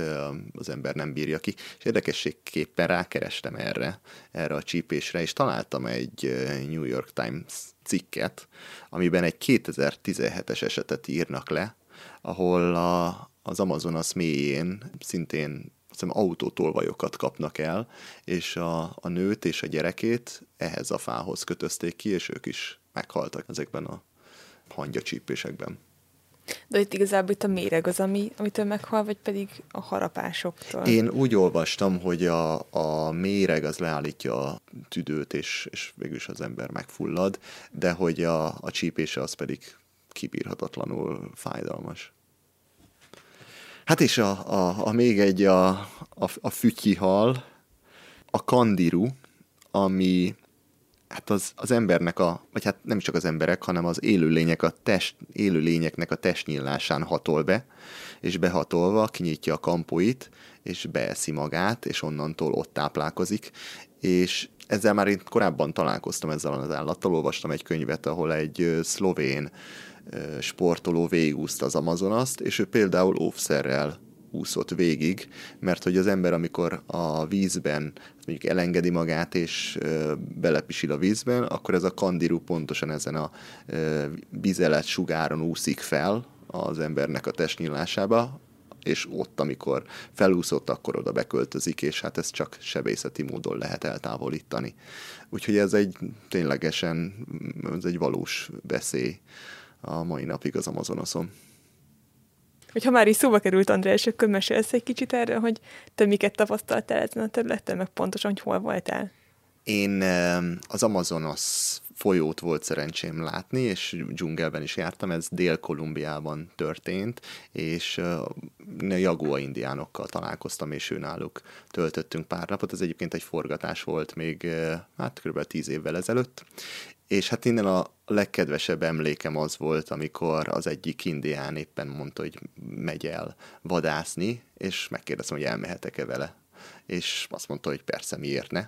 S8: az ember nem bírja ki, és érdekességképpen rákerestem erre, erre a csípésre, és találtam egy New York Times cikket, amiben egy 2017-es esetet írnak le, ahol a, az Amazonas mélyén szintén hiszem, autótolvajokat kapnak el, és a, a nőt és a gyerekét ehhez a fához kötözték ki, és ők is meghaltak ezekben a hangyacsípésekben.
S7: De itt igazából itt a méreg az, ami, amitől meghal, vagy pedig a harapásoktól?
S8: Én úgy olvastam, hogy a, a méreg az leállítja a tüdőt, és, és végülis az ember megfullad, de hogy a, a csípése az pedig kibírhatatlanul fájdalmas. Hát és a, a, a még egy a, a, a fütyihal, a kandiru, ami hát az, az embernek a, vagy hát nem csak az emberek, hanem az élőlények a test, élőlényeknek a testnyílásán hatol be, és behatolva kinyitja a kampóit, és beeszi magát, és onnantól ott táplálkozik, és ezzel már én korábban találkoztam ezzel az állattal, olvastam egy könyvet, ahol egy szlovén sportoló végúszta az Amazonaszt, és ő például óvszerrel úszott végig, mert hogy az ember, amikor a vízben mondjuk elengedi magát és ö, belepisil a vízben, akkor ez a kandiru pontosan ezen a ö, vizelet sugáron úszik fel az embernek a testnyílásába, és ott, amikor felúszott, akkor oda beköltözik, és hát ezt csak sebészeti módon lehet eltávolítani. Úgyhogy ez egy ténylegesen, ez egy valós veszély a mai napig az Amazonoszon.
S7: Hogyha már is szóba került, András, akkor mesélsz egy kicsit erről, hogy te miket tapasztaltál ezen a területen, meg pontosan, hogy hol voltál?
S8: Én az Amazonas folyót volt szerencsém látni, és dzsungelben is jártam, ez Dél-Kolumbiában történt, és Jagua indiánokkal találkoztam, és náluk töltöttünk pár napot. Ez egyébként egy forgatás volt még, hát kb. tíz évvel ezelőtt, és hát innen a legkedvesebb emlékem az volt, amikor az egyik indián éppen mondta, hogy megy el vadászni, és megkérdeztem, hogy elmehetek-e vele. És azt mondta, hogy persze, miért ne.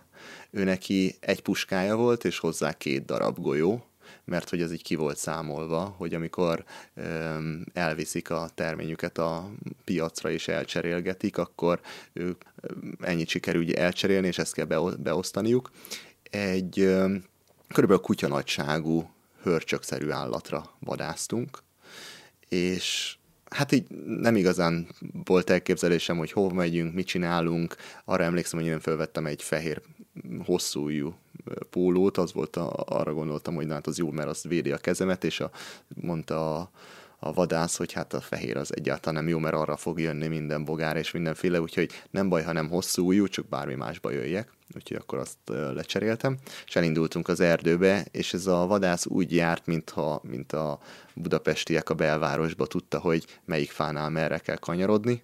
S8: Ő neki egy puskája volt, és hozzá két darab golyó, mert hogy ez így ki volt számolva, hogy amikor öm, elviszik a terményüket a piacra és elcserélgetik, akkor ők ennyit sikerül elcserélni, és ezt kell beosztaniuk. Egy öm, körülbelül kutyanagyságú, hörcsökszerű állatra vadáztunk, és hát így nem igazán volt elképzelésem, hogy hova megyünk, mit csinálunk. Arra emlékszem, hogy én felvettem egy fehér hosszújú pólót, az volt, a, arra gondoltam, hogy na, hát az jó, mert az védi a kezemet, és a, mondta a, a vadász, hogy hát a fehér az egyáltalán nem jó, mert arra fog jönni minden bogár és mindenféle, úgyhogy nem baj, ha nem hosszú újú, csak bármi másba jöjjek. Úgyhogy akkor azt lecseréltem, és elindultunk az erdőbe, és ez a vadász úgy járt, mintha, mint a budapestiek a belvárosba tudta, hogy melyik fánál merre kell kanyarodni,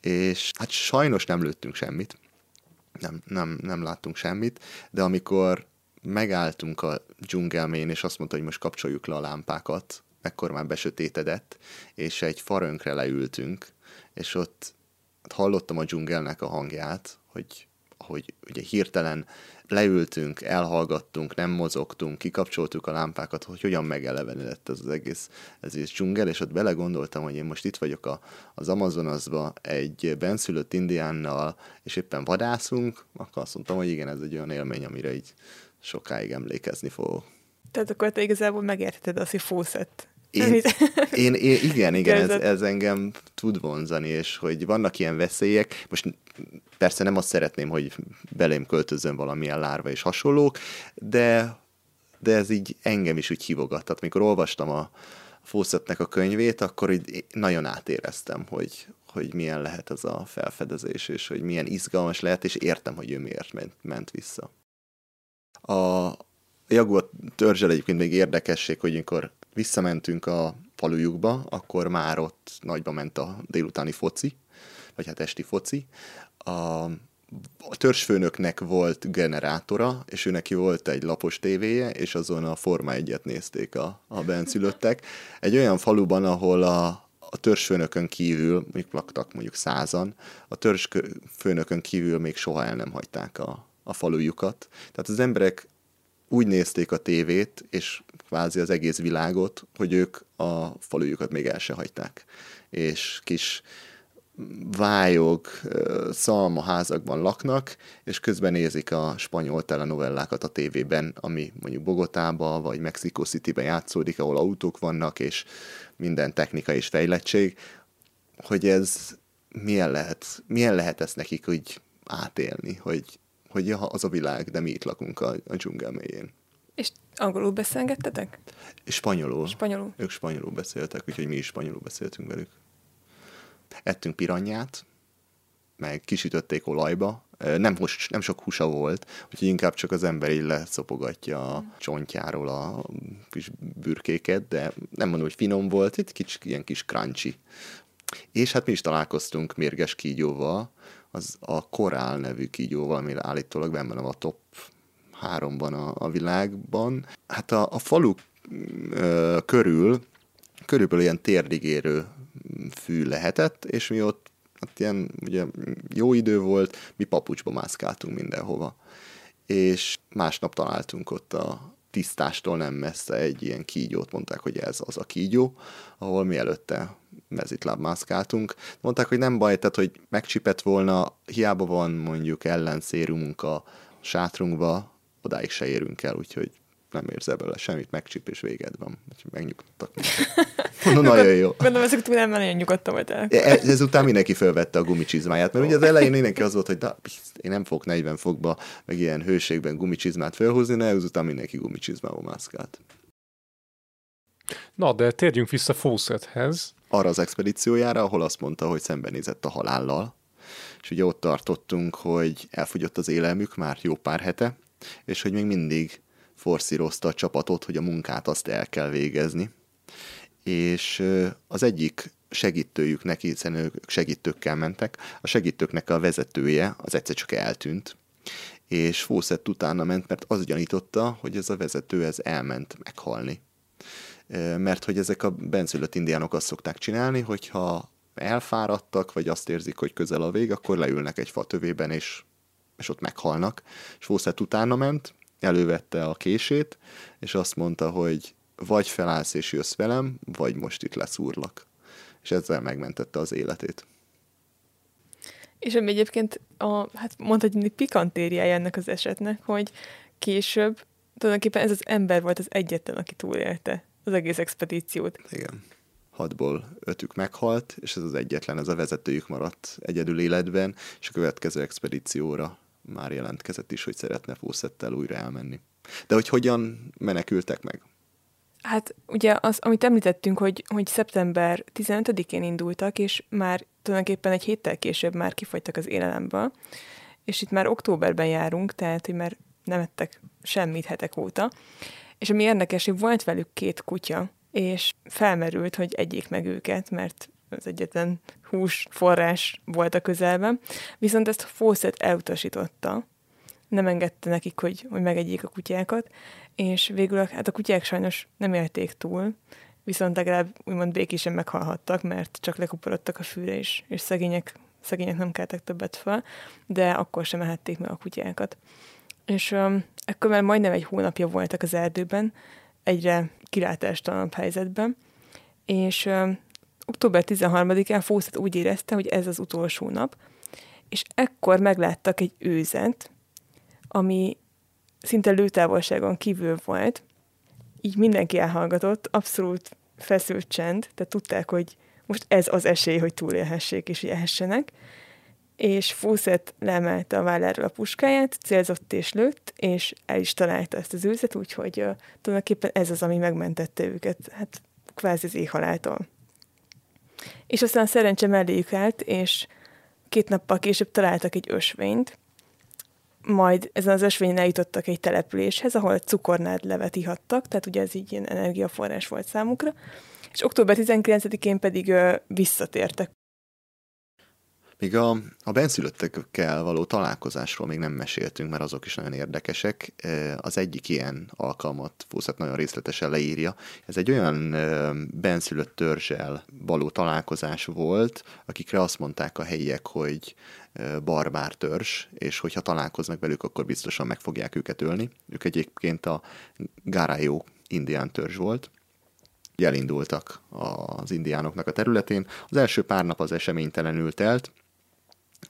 S8: és hát sajnos nem lőttünk semmit, nem, nem, nem láttunk semmit, de amikor megálltunk a dzsungelmén, és azt mondta, hogy most kapcsoljuk le a lámpákat, ekkor már besötétedett, és egy farönkre leültünk, és ott hallottam a dzsungelnek a hangját, hogy, hogy ugye hirtelen leültünk, elhallgattunk, nem mozogtunk, kikapcsoltuk a lámpákat, hogy hogyan megelevenedett ez az egész, ez az dzsungel, és ott belegondoltam, hogy én most itt vagyok a, az Amazonasba egy benszülött indiánnal, és éppen vadászunk, akkor azt mondtam, hogy igen, ez egy olyan élmény, amire így sokáig emlékezni fogok.
S7: Tehát akkor te igazából megértheted azt, hogy fószett
S8: én, én, én, igen, igen, ez, ez engem tud vonzani, és hogy vannak ilyen veszélyek. Most persze nem azt szeretném, hogy belém költözön valamilyen lárva és hasonlók, de, de ez így engem is úgy hívogat. Tehát mikor olvastam a Fawcettnek a könyvét, akkor így nagyon átéreztem, hogy, hogy milyen lehet ez a felfedezés, és hogy milyen izgalmas lehet, és értem, hogy ő miért ment, ment vissza. A Jaguar törzsel egyébként még érdekesség, hogy amikor visszamentünk a falujukba, akkor már ott nagyba ment a délutáni foci, vagy hát esti foci. A, a törzsfőnöknek volt generátora, és ő neki volt egy lapos tévéje, és azon a Forma egyet nézték a, a benszülöttek. Egy olyan faluban, ahol a, a törzsfőnökön kívül, mondjuk laktak mondjuk százan, a törzsfőnökön kívül még soha el nem hagyták a, a falujukat. Tehát az emberek úgy nézték a tévét, és kvázi az egész világot, hogy ők a falujukat még el se hagyták. És kis vályog, szalmaházakban laknak, és közben nézik a spanyol telenovellákat a tévében, ami mondjuk Bogotába vagy Mexico City-ben játszódik, ahol autók vannak, és minden technika és fejlettség, hogy ez milyen lehet, milyen lehet ezt nekik úgy átélni, hogy hogy ja, az a világ, de mi itt lakunk a, a dzsungel mélyén.
S7: És angolul beszélgettetek?
S8: Spanyolul.
S7: Spanyolul.
S8: Ők spanyolul beszéltek, úgyhogy mi is spanyolul beszéltünk velük. Ettünk piranyát, meg kisütötték olajba. Nem, most, nem sok húsa volt, úgyhogy inkább csak az ember így leszopogatja a csontjáról a kis bürkéket, de nem mondom, hogy finom volt, itt kicsi, ilyen kis crunchy. És hát mi is találkoztunk mérges kígyóval, az a Korál nevű kígyó, valami állítólag benne van a top háromban a, a világban. Hát a, a falu ö, körül körülbelül ilyen térdigérő fű lehetett, és mi ott hát ilyen ugye jó idő volt, mi papucsba mászkáltunk mindenhova. És másnap találtunk ott a tisztástól nem messze egy ilyen kígyót mondták, hogy ez az a kígyó, ahol mi előtte mezitláb mászkáltunk. Mondták, hogy nem baj, tehát hogy megcsipett volna, hiába van mondjuk ellenszérumunk a sátrunkba, odáig se érünk el, úgyhogy nem érzel bele semmit, megcsip és véged van. Úgyhogy megnyugtattak. Mondom, nagyon jó.
S7: Gondolom, ezek túl nagyon nyugodtan volt el.
S8: E- Ezután mindenki felvette a gumicsizmáját, mert ugye az elején mindenki az volt, hogy na, én nem fogok 40 fokba, meg ilyen hőségben gumicsizmát felhúzni, de ezután mindenki gumicsizmával mászkált.
S6: Na, de térjünk vissza Fawcetthez.
S8: Arra az expedíciójára, ahol azt mondta, hogy szembenézett a halállal, és ugye ott tartottunk, hogy elfogyott az élelmük már jó pár hete, és hogy még mindig forszírozta a csapatot, hogy a munkát azt el kell végezni. És az egyik segítőjük neki, hiszen ők segítőkkel mentek, a segítőknek a vezetője az egyszer csak eltűnt, és Fawcett utána ment, mert az gyanította, hogy ez a vezető ez elment meghalni. Mert hogy ezek a benszülött indiánok azt szokták csinálni, hogyha elfáradtak, vagy azt érzik, hogy közel a vég, akkor leülnek egy fa tövében, és, és ott meghalnak. És Fawcett utána ment, elővette a kését, és azt mondta, hogy vagy felállsz és jössz velem, vagy most itt leszúrlak. És ezzel megmentette az életét.
S7: És ami egyébként a, hát mondhatni pikantériája ennek az esetnek, hogy később tulajdonképpen ez az ember volt az egyetlen, aki túlélte az egész expedíciót.
S8: Igen. Hatból ötük meghalt, és ez az egyetlen, ez a vezetőjük maradt egyedül életben, és a következő expedícióra már jelentkezett is, hogy szeretne Fawcettel újra elmenni. De hogy hogyan menekültek meg?
S7: Hát ugye az, amit említettünk, hogy, hogy szeptember 15-én indultak, és már tulajdonképpen egy héttel később már kifogytak az élelemből, és itt már októberben járunk, tehát hogy már nem ettek semmit hetek óta. És ami érdekes, hogy volt velük két kutya, és felmerült, hogy egyik meg őket, mert az egyetlen hús forrás volt a közelben. Viszont ezt Fawcett elutasította, nem engedte nekik, hogy, hogy megegyék a kutyákat, és végül hát a kutyák sajnos nem élték túl, viszont legalább úgymond békésen meghalhattak, mert csak lekuporodtak a fűre, és, és szegények, szegények nem keltek többet fel, de akkor sem ehették meg a kutyákat. És um, ekkor már majdnem egy hónapja voltak az erdőben, egyre kilátástalanabb helyzetben, és um, október 13-án Fawcett úgy érezte, hogy ez az utolsó nap, és ekkor megláttak egy őzet, ami szinte lőtávolságon kívül volt, így mindenki elhallgatott, abszolút feszült csend, tehát tudták, hogy most ez az esély, hogy túlélhessék és ehessenek, és Fawcett leemelte a válláról a puskáját, célzott és lőtt, és el is találta ezt az őzet, úgyhogy uh, tulajdonképpen ez az, ami megmentette őket, hát kvázi az éjhaláltól. És aztán szerencse melléjük állt, és két nappal később találtak egy ösvényt, majd ezen az ösvényen eljutottak egy településhez, ahol cukornád levet ihattak, tehát ugye ez így ilyen energiaforrás volt számukra, és október 19-én pedig ö, visszatértek
S8: még a, a benszülöttekkel való találkozásról még nem meséltünk, mert azok is nagyon érdekesek. Az egyik ilyen alkalmat Fószat nagyon részletesen leírja. Ez egy olyan benszülött törzsel való találkozás volt, akikre azt mondták a helyiek, hogy barbár törzs, és hogyha találkoznak velük, akkor biztosan meg fogják őket ölni. Ők egyébként a Gárájó indián törzs volt, elindultak az indiánoknak a területén. Az első pár nap az eseménytelenül telt,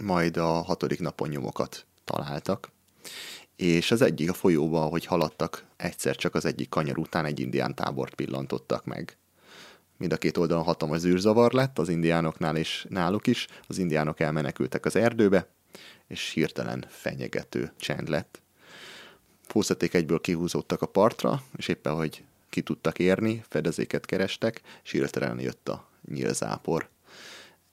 S8: majd a hatodik napon nyomokat találtak, és az egyik a folyóba, ahogy haladtak, egyszer csak az egyik kanyar után egy indián tábort pillantottak meg. Mind a két oldalon hatalmas zűrzavar lett, az indiánoknál és náluk is, az indiánok elmenekültek az erdőbe, és hirtelen fenyegető csend lett. Fószaték egyből kihúzódtak a partra, és éppen, hogy ki tudtak érni, fedezéket kerestek, és hirtelen jött a nyílzápor.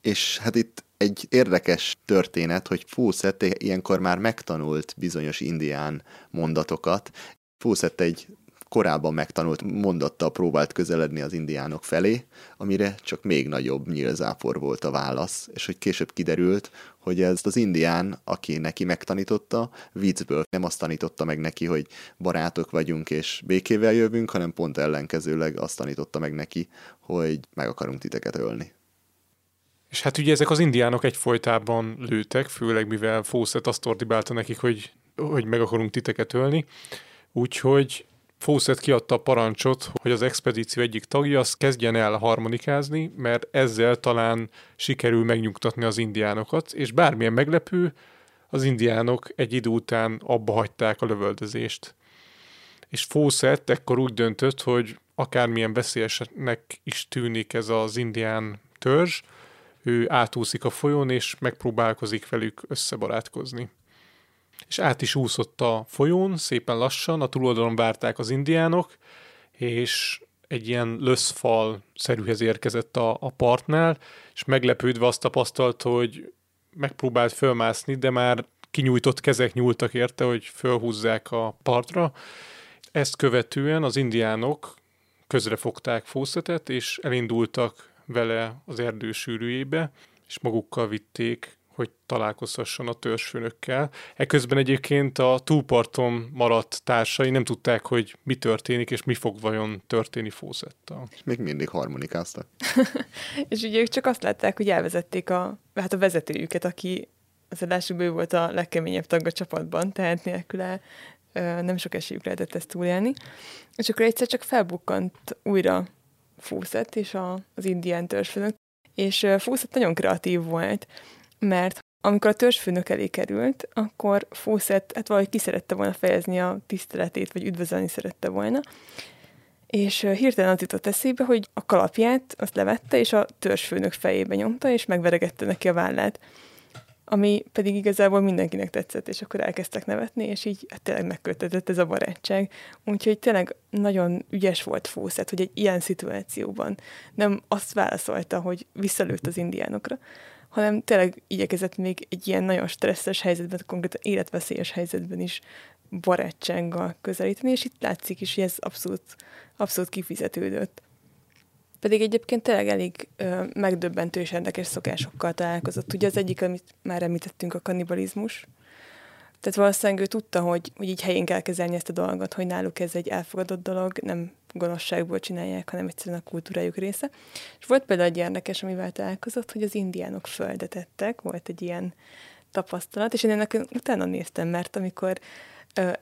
S8: És hát itt egy érdekes történet, hogy Fawcett ilyenkor már megtanult bizonyos indián mondatokat. Fawcett egy korábban megtanult mondattal próbált közeledni az indiánok felé, amire csak még nagyobb nyílzápor volt a válasz, és hogy később kiderült, hogy ez az indián, aki neki megtanította, viccből nem azt tanította meg neki, hogy barátok vagyunk és békével jövünk, hanem pont ellenkezőleg azt tanította meg neki, hogy meg akarunk titeket ölni.
S6: És hát ugye ezek az indiánok egyfolytában lőtek, főleg mivel Fawcett azt ordibálta nekik, hogy, hogy meg akarunk titeket ölni. Úgyhogy Fawcett kiadta a parancsot, hogy az expedíció egyik tagja az kezdjen el harmonikázni, mert ezzel talán sikerül megnyugtatni az indiánokat, és bármilyen meglepő, az indiánok egy idő után abba hagyták a lövöldözést. És Fawcett ekkor úgy döntött, hogy akármilyen veszélyesnek is tűnik ez az indián törzs, ő átúszik a folyón, és megpróbálkozik velük összebarátkozni. És át is úszott a folyón, szépen lassan, a túloldalon várták az indiánok, és egy ilyen löszfal szerűhez érkezett a, a partnál, és meglepődve azt tapasztalt, hogy megpróbált fölmászni, de már kinyújtott kezek nyúltak érte, hogy fölhúzzák a partra. Ezt követően az indiánok közrefogták Fószetet, és elindultak vele az erdő sűrűjébe, és magukkal vitték, hogy találkozhasson a törzsfőnökkel. Eközben egyébként a túlparton maradt társai nem tudták, hogy mi történik, és mi fog vajon történni Fószettal.
S8: És még mindig harmonikáztak.
S7: és ugye ők csak azt látták, hogy elvezették a, hát a vezetőjüket, aki az ő volt a legkeményebb tag a csapatban, tehát nélküle nem sok esélyük lehetett ezt túlélni. És akkor egyszer csak felbukkant újra Fúszett és a, az indián törzsfőnök, és Fúszett nagyon kreatív volt, mert amikor a törzsfőnök elé került, akkor Fawcett hát valahogy ki szerette volna fejezni a tiszteletét, vagy üdvözölni szerette volna, és hirtelen az jutott eszébe, hogy a kalapját azt levette, és a törzsfőnök fejébe nyomta, és megveregette neki a vállát ami pedig igazából mindenkinek tetszett, és akkor elkezdtek nevetni, és így hát tényleg megkötetett ez a barátság. Úgyhogy tényleg nagyon ügyes volt Fószet, hogy egy ilyen szituációban nem azt válaszolta, hogy visszalőtt az indiánokra, hanem tényleg igyekezett még egy ilyen nagyon stresszes helyzetben, konkrétan életveszélyes helyzetben is barátsággal közelíteni, és itt látszik is, hogy ez abszolút, abszolút kifizetődött. Pedig egyébként tényleg elég ö, megdöbbentő és érdekes szokásokkal találkozott. Ugye az egyik, amit már említettünk, a kannibalizmus. Tehát valószínűleg ő tudta, hogy, hogy így helyén kell kezelni ezt a dolgot, hogy náluk ez egy elfogadott dolog, nem gonoszságból csinálják, hanem egyszerűen a kultúrájuk része. És volt például egy érdekes, amivel találkozott, hogy az indiánok földet ettek, volt egy ilyen tapasztalat, és én ennek utána néztem, mert amikor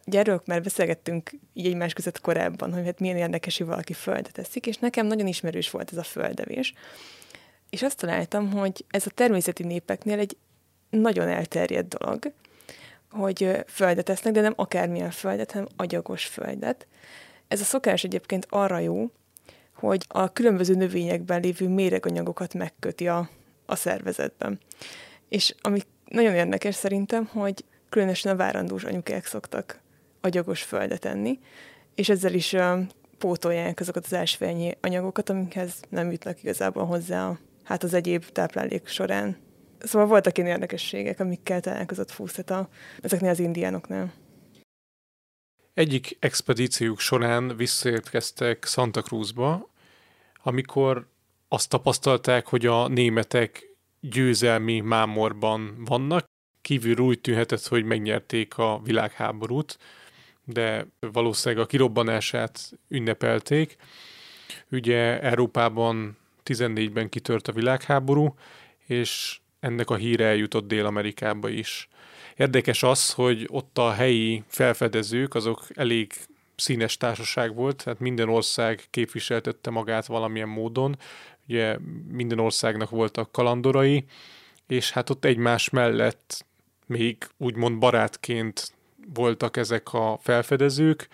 S7: gyerők már beszélgettünk így egymás között korábban, hogy hát milyen érdekes, hogy valaki földet eszik, és nekem nagyon ismerős volt ez a földevés. És azt találtam, hogy ez a természeti népeknél egy nagyon elterjedt dolog, hogy földet esznek, de nem akármilyen földet, hanem agyagos földet. Ez a szokás egyébként arra jó, hogy a különböző növényekben lévő méreganyagokat megköti a, a szervezetben. És ami nagyon érdekes szerintem, hogy különösen a várandós anyukák szoktak agyagos földet enni, és ezzel is pótolják azokat az ásványi anyagokat, amikhez nem jutnak igazából hozzá hát az egyéb táplálék során. Szóval voltak ilyen érdekességek, amikkel találkozott Fúszeta ezeknél az indiánoknál.
S6: Egyik expedíciójuk során visszaérkeztek Santa Cruzba, amikor azt tapasztalták, hogy a németek győzelmi mámorban vannak, kívül úgy tűnhetett, hogy megnyerték a világháborút, de valószínűleg a kirobbanását ünnepelték. Ugye Európában 14-ben kitört a világháború, és ennek a híre eljutott Dél-Amerikába is. Érdekes az, hogy ott a helyi felfedezők, azok elég színes társaság volt, tehát minden ország képviseltette magát valamilyen módon, ugye minden országnak voltak kalandorai, és hát ott egymás mellett még úgymond barátként voltak ezek a felfedezők,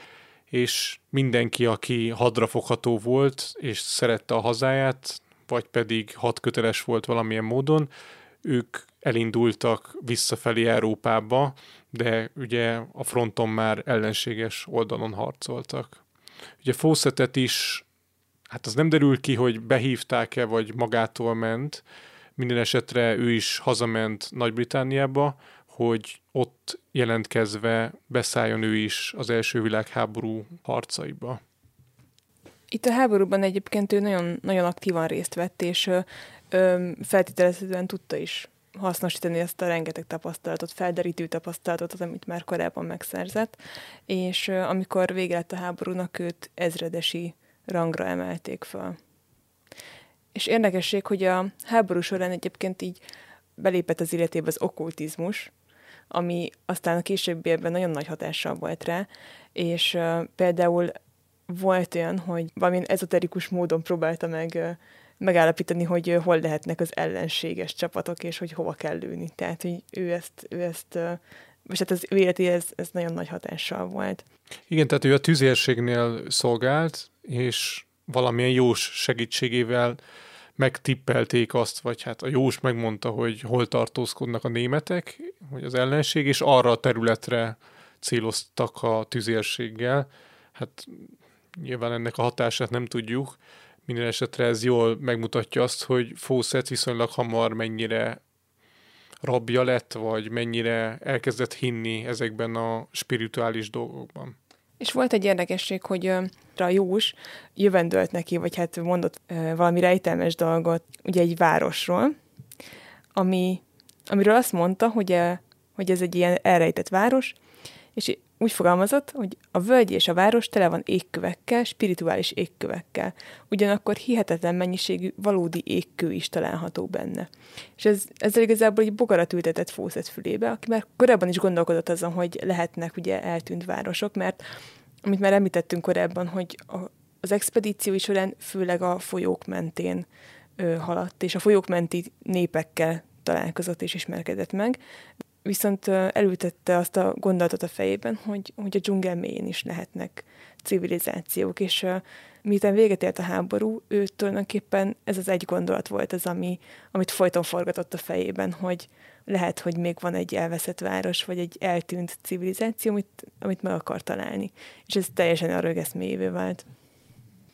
S6: és mindenki, aki hadrafogható volt, és szerette a hazáját, vagy pedig hadköteles volt valamilyen módon, ők elindultak visszafelé Európába, de ugye a fronton már ellenséges oldalon harcoltak. Ugye Fawcettet is, hát az nem derül ki, hogy behívták-e, vagy magától ment, minden esetre ő is hazament Nagy-Britániába, hogy ott jelentkezve beszálljon ő is az első világháború harcaiba.
S7: Itt a háborúban egyébként ő nagyon, nagyon aktívan részt vett, és feltételezhetően tudta is hasznosítani ezt a rengeteg tapasztalatot, felderítő tapasztalatot, amit már korábban megszerzett, és amikor vége lett a háborúnak, őt ezredesi rangra emelték fel. És érdekesség, hogy a háború során egyébként így belépett az életébe az okkultizmus, ami aztán a későbbiekben nagyon nagy hatással volt rá, és uh, például volt olyan, hogy valamilyen ezoterikus módon próbálta meg megállapítani, hogy hol lehetnek az ellenséges csapatok, és hogy hova kell lőni. Tehát, hogy ő ezt, ő ezt és hát az ő életé ez, ez nagyon nagy hatással volt.
S6: Igen, tehát ő a tüzérségnél szolgált, és valamilyen jós segítségével megtippelték azt, vagy hát a jós megmondta, hogy hol tartózkodnak a németek, hogy az ellenség, és arra a területre céloztak a tüzérséggel. Hát nyilván ennek a hatását nem tudjuk. Minden esetre ez jól megmutatja azt, hogy Fawcett viszonylag hamar mennyire rabja lett, vagy mennyire elkezdett hinni ezekben a spirituális dolgokban.
S7: És volt egy érdekesség, hogy a Jós jövendölt neki, vagy hát mondott valami rejtelmes dolgot, ugye egy városról, ami, amiről azt mondta, hogy, hogy ez egy ilyen elrejtett város, és úgy fogalmazott, hogy a völgy és a város tele van égkövekkel, spirituális égkövekkel. Ugyanakkor hihetetlen mennyiségű valódi égkő is található benne. És ez, ezzel igazából egy bogarat ültetett Fószet fülébe, aki már korábban is gondolkodott azon, hogy lehetnek ugye eltűnt városok, mert amit már említettünk korábban, hogy a, az expedíció során főleg a folyók mentén ö, haladt, és a folyók menti népekkel találkozott és ismerkedett meg, viszont elültette azt a gondolatot a fejében, hogy, hogy a dzsungel mélyén is lehetnek civilizációk, és miután véget ért a háború, ő tulajdonképpen ez az egy gondolat volt az, ami, amit folyton forgatott a fejében, hogy lehet, hogy még van egy elveszett város, vagy egy eltűnt civilizáció, amit, amit meg akar találni. És ez teljesen a rögeszméjévé vált.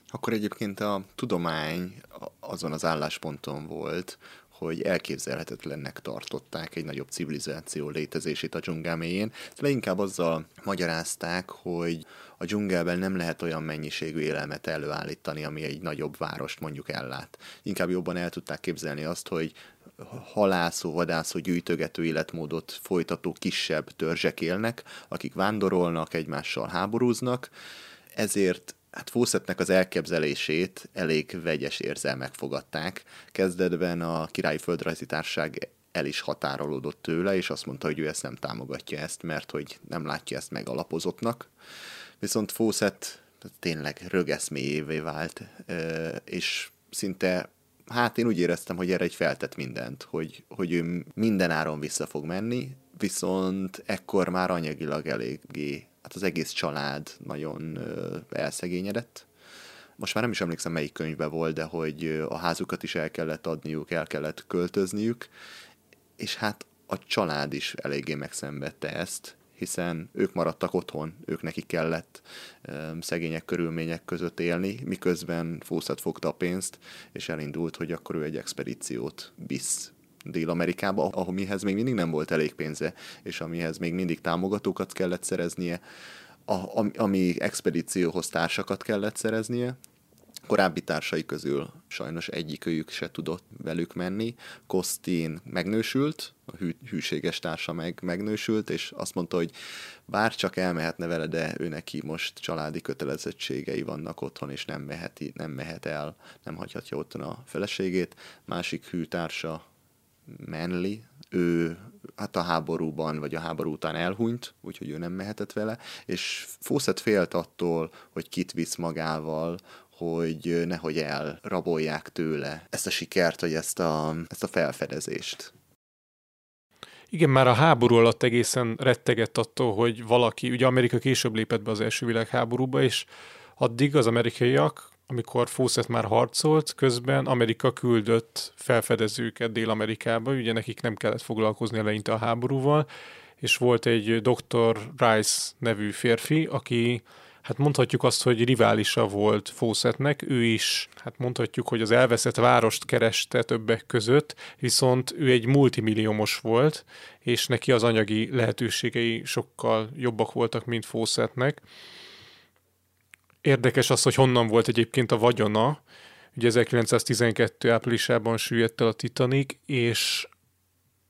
S8: Akkor egyébként a tudomány azon az állásponton volt, hogy elképzelhetetlennek tartották egy nagyobb civilizáció létezését a dzsungel mélyén. Leginkább azzal magyarázták, hogy a dzsungelben nem lehet olyan mennyiségű élelmet előállítani, ami egy nagyobb várost mondjuk ellát. Inkább jobban el tudták képzelni azt, hogy halászó, vadászó, gyűjtögető életmódot folytató kisebb törzsek élnek, akik vándorolnak, egymással háborúznak, ezért hát Fawcettnek az elképzelését elég vegyes érzelmek fogadták. Kezdetben a Királyi Földrajzi Társaság el is határolódott tőle, és azt mondta, hogy ő ezt nem támogatja ezt, mert hogy nem látja ezt megalapozottnak. Viszont Fawcett tényleg rögeszméjévé vált, és szinte hát én úgy éreztem, hogy erre egy feltett mindent, hogy, hogy ő minden áron vissza fog menni, viszont ekkor már anyagilag eléggé hát az egész család nagyon elszegényedett. Most már nem is emlékszem, melyik könyvben volt, de hogy a házukat is el kellett adniuk, el kellett költözniük, és hát a család is eléggé megszenvedte ezt, hiszen ők maradtak otthon, ők neki kellett szegények körülmények között élni, miközben Fószat fogta a pénzt, és elindult, hogy akkor ő egy expedíciót visz Dél-Amerikába, amihez még mindig nem volt elég pénze, és amihez még mindig támogatókat kellett szereznie, a, ami expedícióhoz társakat kellett szereznie, korábbi társai közül sajnos egyikőjük se tudott velük menni. Kostin megnősült, a hű, hűséges társa meg megnősült, és azt mondta, hogy bár csak elmehetne vele, de ő neki most családi kötelezettségei vannak otthon, és nem mehet, nem mehet el, nem hagyhatja otthon a feleségét. Másik hűtársa Manly, ő hát a háborúban, vagy a háború után elhunyt, úgyhogy ő nem mehetett vele, és Fawcett félt attól, hogy kit visz magával, hogy nehogy elrabolják tőle ezt a sikert, vagy ezt a, ezt a felfedezést.
S6: Igen, már a háború alatt egészen rettegett attól, hogy valaki, ugye Amerika később lépett be az első világháborúba, és addig az amerikaiak amikor Fawcett már harcolt, közben Amerika küldött felfedezőket Dél-Amerikába, ugye nekik nem kellett foglalkozni eleinte a háborúval, és volt egy Dr. Rice nevű férfi, aki hát mondhatjuk azt, hogy riválisa volt Fawcettnek, ő is, hát mondhatjuk, hogy az elveszett várost kereste többek között, viszont ő egy multimilliómos volt, és neki az anyagi lehetőségei sokkal jobbak voltak, mint Fawcettnek. Érdekes az, hogy honnan volt egyébként a vagyona. Ugye 1912. áprilisában süllyedt el a Titanic, és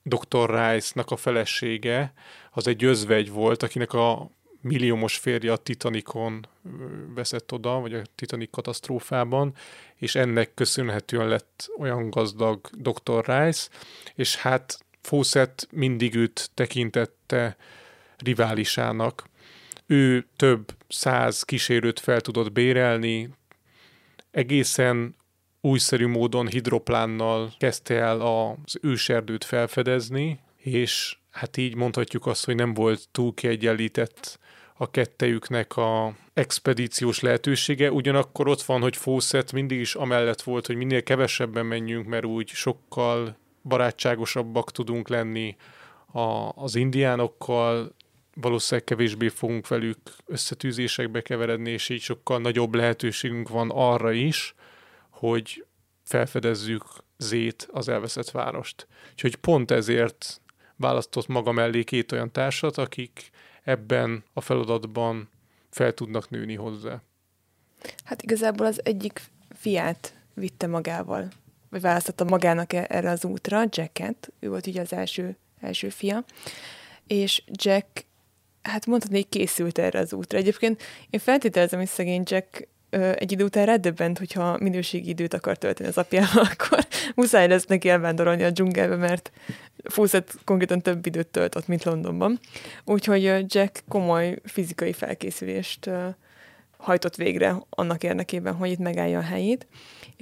S6: Dr. Rice-nak a felesége az egy özvegy volt, akinek a milliómos férje a Titanicon veszett oda, vagy a Titanic katasztrófában, és ennek köszönhetően lett olyan gazdag Dr. Rice, és hát Fawcett mindig őt tekintette riválisának, Ő több száz kísérőt fel tudott bérelni, egészen újszerű módon hidroplánnal kezdte el az őserdőt felfedezni, és hát így mondhatjuk azt, hogy nem volt túl kiegyenlített a kettejüknek a expedíciós lehetősége, ugyanakkor ott van, hogy Fawcett mindig is amellett volt, hogy minél kevesebben menjünk, mert úgy sokkal barátságosabbak tudunk lenni a, az indiánokkal, valószínűleg kevésbé fogunk velük összetűzésekbe keveredni, és így sokkal nagyobb lehetőségünk van arra is, hogy felfedezzük Zét, az elveszett várost. Úgyhogy pont ezért választott maga mellé két olyan társat, akik ebben a feladatban fel tudnak nőni hozzá.
S7: Hát igazából az egyik fiát vitte magával, vagy választotta magának e- erre az útra, Jacket, ő volt ugye az első, első fia, és Jack, hát mondhatni, hogy készült erre az útra. Egyébként én feltételezem, hogy szegény Jack egy idő után ráddöbbent, hogyha minőségi időt akar tölteni az apjával, akkor muszáj lesz neki elvándorolni a dzsungelbe, mert Fawcett konkrétan több időt tölt ott, mint Londonban. Úgyhogy Jack komoly fizikai felkészülést hajtott végre annak érdekében, hogy itt megállja a helyét.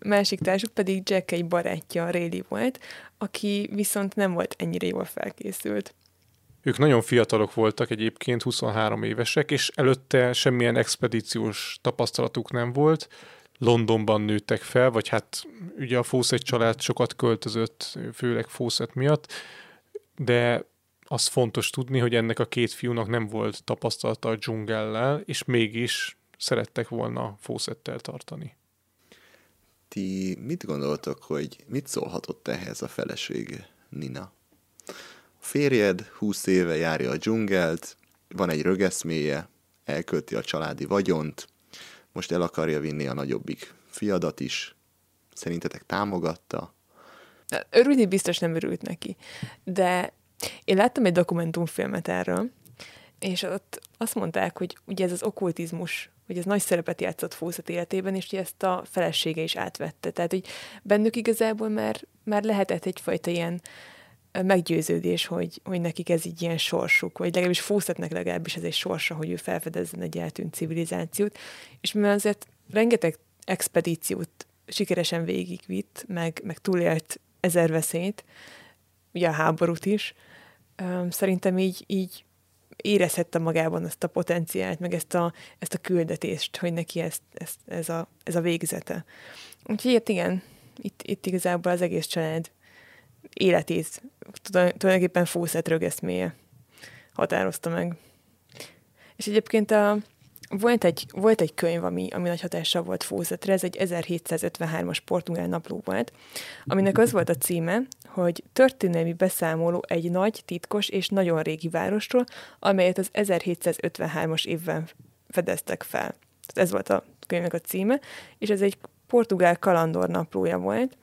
S7: Másik társuk pedig Jack egy barátja, Rayleigh volt, aki viszont nem volt ennyire jól felkészült.
S6: Ők nagyon fiatalok voltak egyébként, 23 évesek, és előtte semmilyen expedíciós tapasztalatuk nem volt. Londonban nőttek fel, vagy hát ugye a Fawcett család sokat költözött, főleg Fawcett miatt, de az fontos tudni, hogy ennek a két fiúnak nem volt tapasztalata a dzsungellel, és mégis szerettek volna Fawcettel tartani.
S8: Ti mit gondoltok, hogy mit szólhatott ehhez a felesége, Nina? Férjed 20 éve járja a dzsungelt, van egy rögeszméje, elkölti a családi vagyont, most el akarja vinni a nagyobbik fiadat is. Szerintetek támogatta?
S7: Örülni biztos nem örült neki, de én láttam egy dokumentumfilmet erről, és ott azt mondták, hogy ugye ez az okkultizmus, hogy ez nagy szerepet játszott Fawcett életében, és hogy ezt a felesége is átvette. Tehát, hogy bennük igazából már, már lehetett egyfajta ilyen meggyőződés, hogy, hogy nekik ez így ilyen sorsuk, vagy legalábbis Fawcettnek legalábbis ez egy sorsa, hogy ő felfedezzen egy eltűnt civilizációt, és mivel azért rengeteg expedíciót sikeresen végigvitt, meg, meg túlélt ezer veszélyt, ugye a háborút is, szerintem így, így érezhette magában ezt a potenciált, meg ezt a, ezt a küldetést, hogy neki ezt, ezt, ez, a, ez a végzete. Úgyhogy hát igen, itt, itt igazából az egész család életét tulajdonképpen Fawcett rögeszméje határozta meg. És egyébként a, volt egy, volt egy könyv, ami, ami nagy hatással volt Fawcettre, ez egy 1753-as portugál napló volt, aminek az volt a címe, hogy történelmi beszámoló egy nagy, titkos és nagyon régi városról, amelyet az 1753-as évben fedeztek fel. Tehát ez volt a könyvnek a címe, és ez egy portugál kalandor naplója volt,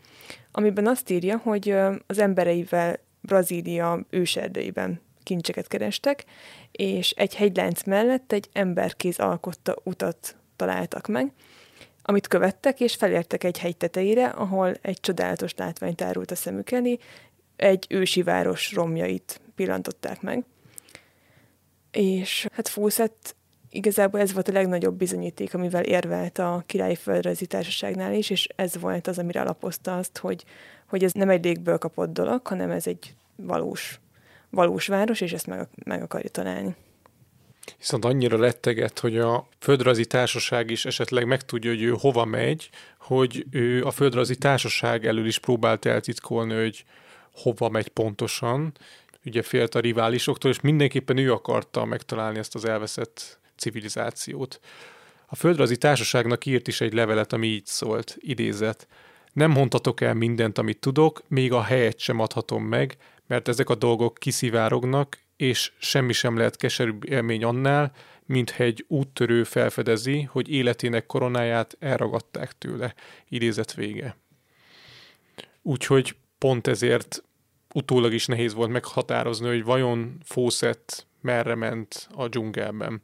S7: amiben azt írja, hogy az embereivel Brazília őserdeiben kincseket kerestek, és egy hegylánc mellett egy emberkéz alkotta utat találtak meg, amit követtek, és felértek egy hegy tetejére, ahol egy csodálatos látvány tárult a szemük elé, egy ősi város romjait pillantották meg. És hát Fawcett igazából ez volt a legnagyobb bizonyíték, amivel érvelt a királyi földrajzi társaságnál is, és ez volt az, amire alapozta azt, hogy, hogy ez nem egy légből kapott dolog, hanem ez egy valós, valós város, és ezt meg, meg akarja találni.
S6: Viszont annyira lettegett, hogy a földrajzi társaság is esetleg megtudja, hogy ő hova megy, hogy ő a földrajzi társaság elől is próbált eltitkolni, hogy hova megy pontosan, ugye félt a riválisoktól, és mindenképpen ő akarta megtalálni ezt az elveszett civilizációt. A földrajzi társaságnak írt is egy levelet, ami így szólt, idézet. Nem mondhatok el mindent, amit tudok, még a helyet sem adhatom meg, mert ezek a dolgok kiszivárognak, és semmi sem lehet keserűbb élmény annál, mint egy úttörő felfedezi, hogy életének koronáját elragadták tőle. Idézet vége. Úgyhogy pont ezért utólag is nehéz volt meghatározni, hogy vajon Fawcett merre ment a dzsungelben.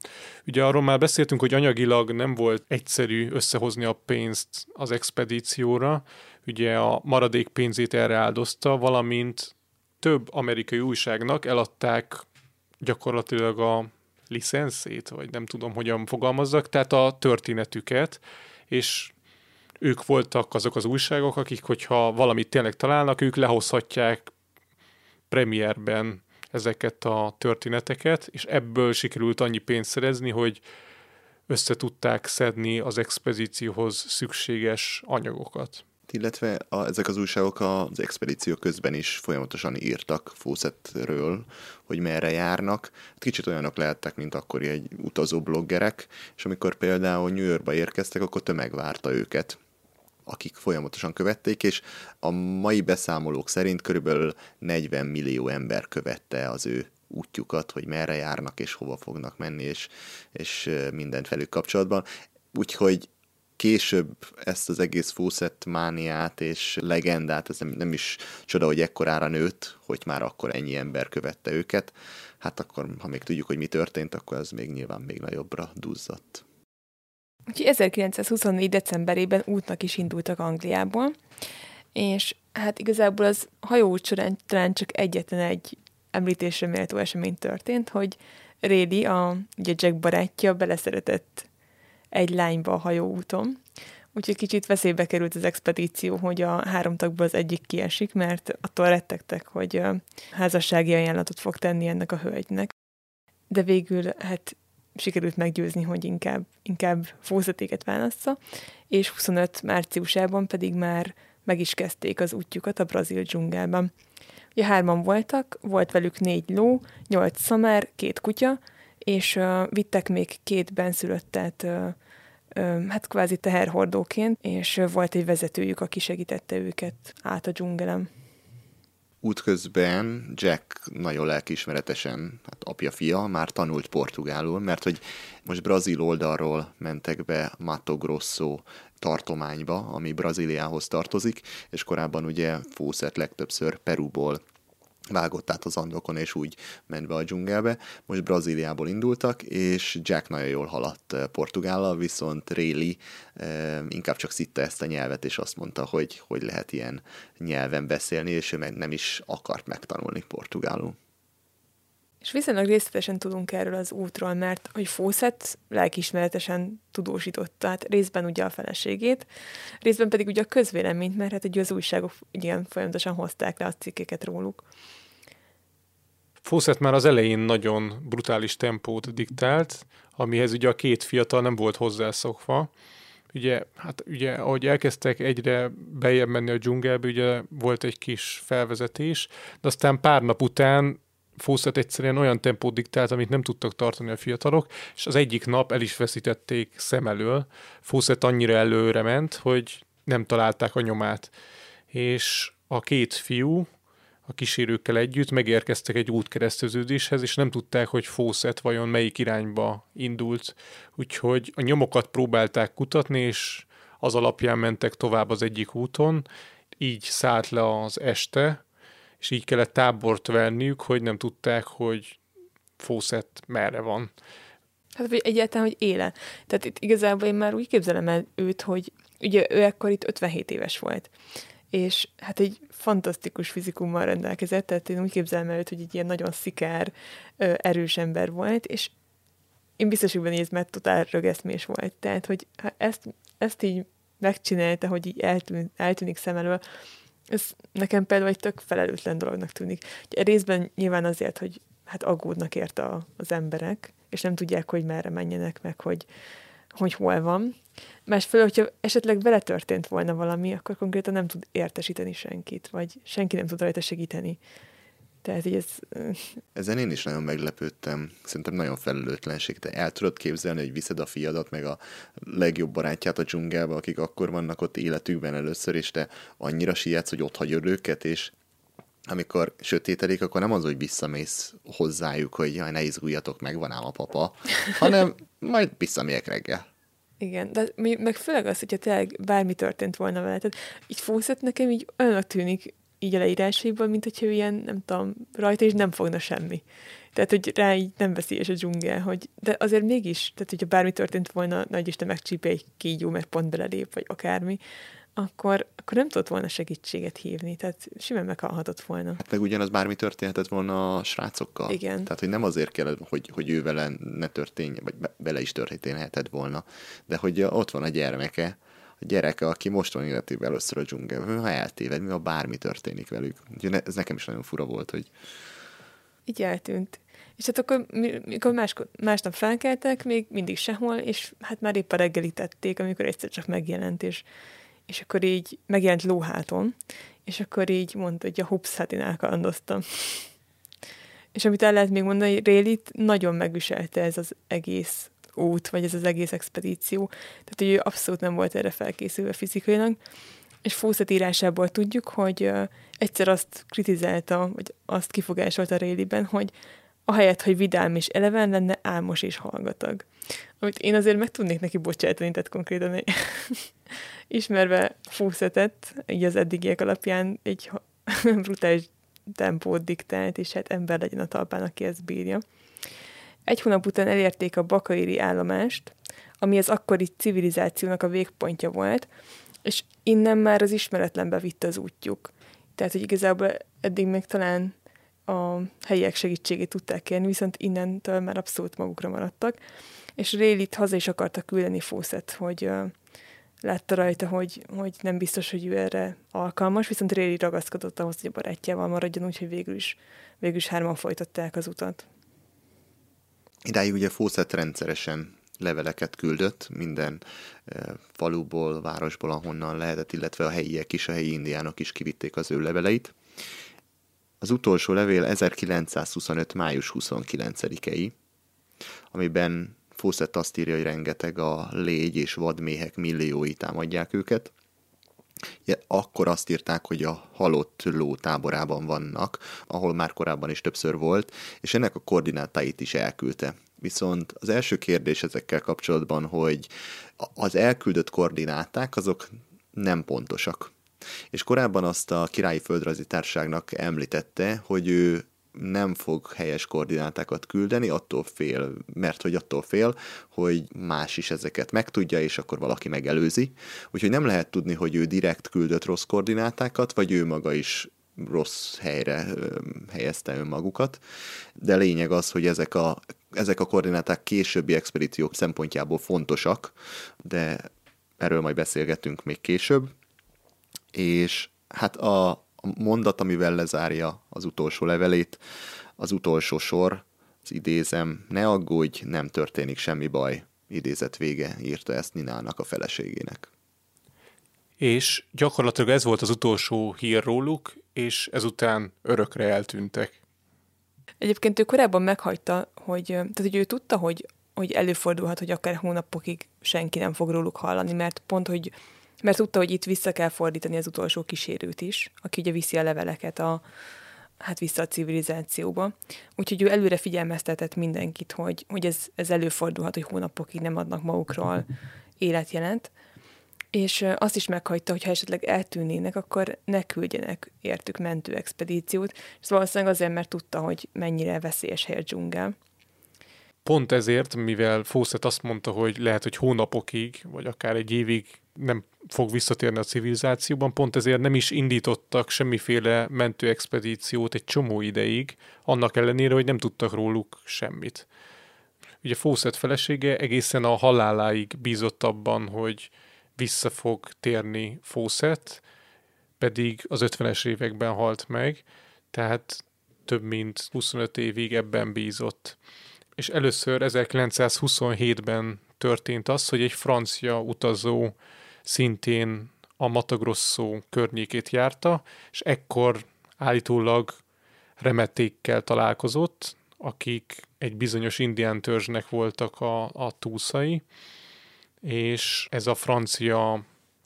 S6: Ugye arról már beszéltünk, hogy anyagilag nem volt egyszerű összehozni a pénzt az expedícióra, ugye a maradék pénzét erre áldozta, valamint több amerikai újságnak eladták gyakorlatilag a licenszét, vagy nem tudom, hogyan fogalmazzak, tehát a történetüket, és ők voltak azok az újságok, akik, hogyha valamit tényleg találnak, ők lehozhatják premierben ezeket a történeteket, és ebből sikerült annyi pénzt szerezni, hogy össze tudták szedni az expedícióhoz szükséges anyagokat.
S8: Illetve a, ezek az újságok az expedíció közben is folyamatosan írtak Fawcettről, hogy merre járnak. Kicsit olyanok lehettek, mint akkori egy utazó bloggerek, és amikor például New Yorkba érkeztek, akkor tömeg várta őket akik folyamatosan követték, és a mai beszámolók szerint körülbelül 40 millió ember követte az ő útjukat, hogy merre járnak és hova fognak menni, és, és mindent velük kapcsolatban. Úgyhogy később ezt az egész Fawcett mániát és legendát, ez nem, nem is csoda, hogy ekkorára nőtt, hogy már akkor ennyi ember követte őket. Hát akkor, ha még tudjuk, hogy mi történt, akkor ez még nyilván még nagyobbra duzzadt.
S7: Úgyhogy 1924. decemberében útnak is indultak Angliából, és hát igazából az hajóút során talán csak egyetlen egy említésre méltó esemény történt, hogy Rédi, a ugye Jack barátja beleszeretett egy lányba a hajóúton, úgyhogy kicsit veszélybe került az expedíció, hogy a három tagból az egyik kiesik, mert attól rettegtek, hogy házassági ajánlatot fog tenni ennek a hölgynek. De végül hát sikerült meggyőzni, hogy inkább, inkább fózatéket válassza, és 25 márciusában pedig már meg is kezdték az útjukat a brazil dzsungelben. Ugye hárman voltak, volt velük négy ló, nyolc szamár, két kutya, és uh, vittek még két benszülöttet uh, uh, hát kvázi teherhordóként, és uh, volt egy vezetőjük, aki segítette őket át a dzsungelem
S8: útközben Jack nagyon lelkiismeretesen, hát apja-fia, már tanult portugálul, mert hogy most brazil oldalról mentek be Mato Grosso tartományba, ami Brazíliához tartozik, és korábban ugye Fawcett legtöbbször Peruból vágott át az andokon, és úgy ment be a dzsungelbe. Most Brazíliából indultak, és Jack nagyon jól haladt eh, Portugállal, viszont Rayleigh eh, inkább csak szitte ezt a nyelvet, és azt mondta, hogy hogy lehet ilyen nyelven beszélni, és ő meg nem is akart megtanulni portugálul.
S7: És viszonylag részletesen tudunk erről az útról, mert hogy Fawcett lelkiismeretesen tudósította, tehát részben ugye a feleségét, részben pedig ugye a közvéleményt, mert hát ugye az újságok igen folyamatosan hozták le a cikkeket róluk.
S6: Fawcett már az elején nagyon brutális tempót diktált, amihez ugye a két fiatal nem volt hozzászokva. Ugye, hát ugye, ahogy elkezdtek egyre bejebb menni a dzsungelbe, ugye volt egy kis felvezetés, de aztán pár nap után Fawcett egyszerűen olyan tempót diktált, amit nem tudtak tartani a fiatalok, és az egyik nap el is veszítették szem elől. Fawcett annyira előre ment, hogy nem találták a nyomát. És a két fiú, a kísérőkkel együtt megérkeztek egy útkereszteződéshez, és nem tudták, hogy Fawcett vajon melyik irányba indult. Úgyhogy a nyomokat próbálták kutatni, és az alapján mentek tovább az egyik úton, így szállt le az este, és így kellett tábort venniük, hogy nem tudták, hogy Fawcett merre van.
S7: Hát, vagy egyáltalán, hogy éle. Tehát itt igazából én már úgy képzelem el őt, hogy ugye ő ekkor itt 57 éves volt és hát egy fantasztikus fizikummal rendelkezett, tehát én úgy képzelem el őt, hogy egy ilyen nagyon szikár, erős ember volt, és én biztos, hogy benne mert totál rögeszmés volt. Tehát, hogy ezt, ezt így megcsinálta, hogy így eltűn, eltűnik szem elől, ez nekem például egy tök felelőtlen dolognak tűnik. Ugye részben nyilván azért, hogy hát aggódnak érte a, az emberek, és nem tudják, hogy merre menjenek, meg hogy, hogy hol van. Másfelől, hogyha esetleg vele történt volna valami, akkor konkrétan nem tud értesíteni senkit, vagy senki nem tud rajta segíteni. Tehát így ez...
S8: Ezen én is nagyon meglepődtem. Szerintem nagyon felelőtlenség. Te el tudod képzelni, hogy viszed a fiadat, meg a legjobb barátját a dzsungelbe, akik akkor vannak ott életükben először, és te annyira sietsz, hogy ott hagyod őket, és amikor sötétedik, akkor nem az, hogy visszamész hozzájuk, hogy jaj, ne izguljatok meg, van ám a papa, hanem majd visszamegyek reggel.
S7: Igen, de meg főleg az, hogyha tényleg bármi történt volna vele. Tehát így Fawcett nekem így olyanok tűnik így a leírásaiban, mint hogyha ilyen, nem tudom, rajta is nem fogna semmi. Tehát, hogy rá így nem veszélyes a dzsungel, hogy, de azért mégis, tehát hogyha bármi történt volna, nagy Isten megcsípje egy kígyó, mert pont belelép, vagy akármi, akkor, akkor nem tudott volna segítséget hívni, tehát simán meghalhatott volna.
S8: Hát meg ugyanaz bármi történhetett volna a srácokkal.
S7: Igen.
S8: Tehát, hogy nem azért kell, hogy, hogy ő vele ne történjen, vagy be- vele is történhetett volna, de hogy ott van a gyermeke, a gyereke, aki most van életében először a dzsungelben, ha eltéved, mi ha bármi történik velük. Úgyhogy ez nekem is nagyon fura volt, hogy
S7: Így eltűnt. És hát akkor, mi- mikor más, másnap felkeltek, még mindig sehol, és hát már épp a reggelítették, amikor egyszer csak megjelent, és, és akkor így megjelent lóháton, és akkor így mondta, hogy a hups, hát én elkalandoztam. és amit el lehet még mondani, Rélit nagyon megviselte ez az egész út, vagy ez az egész expedíció. Tehát, hogy ő abszolút nem volt erre felkészülve fizikailag, és Fawcett írásából tudjuk, hogy egyszer azt kritizálta, vagy azt kifogásolta Réliben, hogy ahelyett, hogy vidám és eleven lenne, álmos és hallgatag. Amit én azért meg tudnék neki bocsátani, tehát konkrétan ismerve Fawcettet, így az eddigiek alapján egy brutális tempót diktált, és hát ember legyen a talpán, aki ezt bírja. Egy hónap után elérték a Bakairi állomást, ami az akkori civilizációnak a végpontja volt, és innen már az ismeretlenbe vitte az útjuk. Tehát, hogy igazából eddig még talán a helyiek segítségét tudták kérni, viszont innentől már abszolút magukra maradtak, és Rélit haza is akarta küldeni Fawcett, hogy uh, látta rajta, hogy, hogy nem biztos, hogy ő erre alkalmas, viszont Réli ragaszkodott ahhoz, hogy a barátjával maradjon, úgyhogy végül is, végül is hárman folytatták az utat.
S8: Idáig ugye Fawcett rendszeresen leveleket küldött minden e, faluból, városból, ahonnan lehetett, illetve a helyiek is, a helyi indiánok is kivitték az ő leveleit. Az utolsó levél 1925. május 29-ei, amiben Fawcett azt írja, hogy rengeteg a légy és vadméhek milliói támadják őket. Akkor azt írták, hogy a halott ló táborában vannak, ahol már korábban is többször volt, és ennek a koordinátáit is elküldte. Viszont az első kérdés ezekkel kapcsolatban, hogy az elküldött koordináták azok nem pontosak. És korábban azt a Királyi Földrajzi Társaságnak említette, hogy ő nem fog helyes koordinátákat küldeni, attól fél, mert hogy attól fél, hogy más is ezeket megtudja, és akkor valaki megelőzi. Úgyhogy nem lehet tudni, hogy ő direkt küldött rossz koordinátákat, vagy ő maga is rossz helyre helyezte önmagukat, de lényeg az, hogy ezek a, ezek a koordináták későbbi expedíciók szempontjából fontosak, de erről majd beszélgetünk még később, és hát a, a mondat, amivel lezárja az utolsó levelét, az utolsó sor, az idézem, ne aggódj, nem történik semmi baj, idézet vége, írta ezt Ninának a feleségének.
S6: És gyakorlatilag ez volt az utolsó hír róluk, és ezután örökre eltűntek.
S7: Egyébként ő korábban meghagyta, hogy, tehát, hogy ő tudta, hogy, hogy előfordulhat, hogy akár hónapokig senki nem fog róluk hallani, mert pont, hogy mert tudta, hogy itt vissza kell fordítani az utolsó kísérőt is, aki ugye viszi a leveleket a, hát vissza a civilizációba. Úgyhogy ő előre figyelmeztetett mindenkit, hogy, hogy ez, ez előfordulhat, hogy hónapokig nem adnak magukról életjelent. És azt is meghagyta, hogy ha esetleg eltűnnének, akkor ne küldjenek értük mentő expedíciót, és valószínűleg azért, mert tudta, hogy mennyire veszélyes hely a dzsungel.
S6: Pont ezért, mivel Fawcett azt mondta, hogy lehet, hogy hónapokig, vagy akár egy évig nem fog visszatérni a civilizációban, pont ezért nem is indítottak semmiféle mentőexpedíciót egy csomó ideig, annak ellenére, hogy nem tudtak róluk semmit. Ugye Fawcett felesége egészen a haláláig bízott abban, hogy vissza fog térni Fawcett, pedig az 50-es években halt meg, tehát több mint 25 évig ebben bízott. És először 1927-ben történt az, hogy egy francia utazó szintén a Matagrosso környékét járta, és ekkor állítólag remetékkel találkozott, akik egy bizonyos indián törzsnek voltak a, a túszai, és ez a francia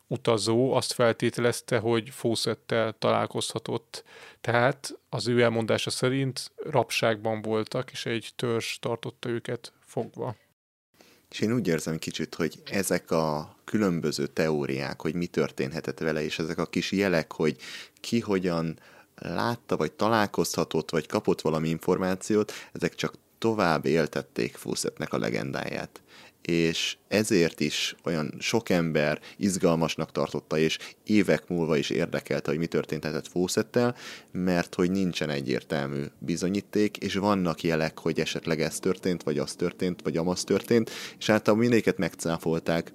S6: utazó azt feltételezte, hogy Fawcettel találkozhatott. Tehát az ő elmondása szerint rabságban voltak, és egy törzs tartotta őket fogva.
S8: És én úgy érzem kicsit, hogy ezek a különböző teóriák, hogy mi történhetett vele, és ezek a kis jelek, hogy ki hogyan látta, vagy találkozhatott, vagy kapott valami információt, ezek csak tovább éltették Fawcettnek a legendáját és ezért is olyan sok ember izgalmasnak tartotta, és évek múlva is érdekelte, hogy mi történhetett Fawcettel, mert hogy nincsen egyértelmű bizonyíték, és vannak jelek, hogy esetleg ez történt, vagy az történt, vagy amaz történt, és általában mindéket megcáfolták,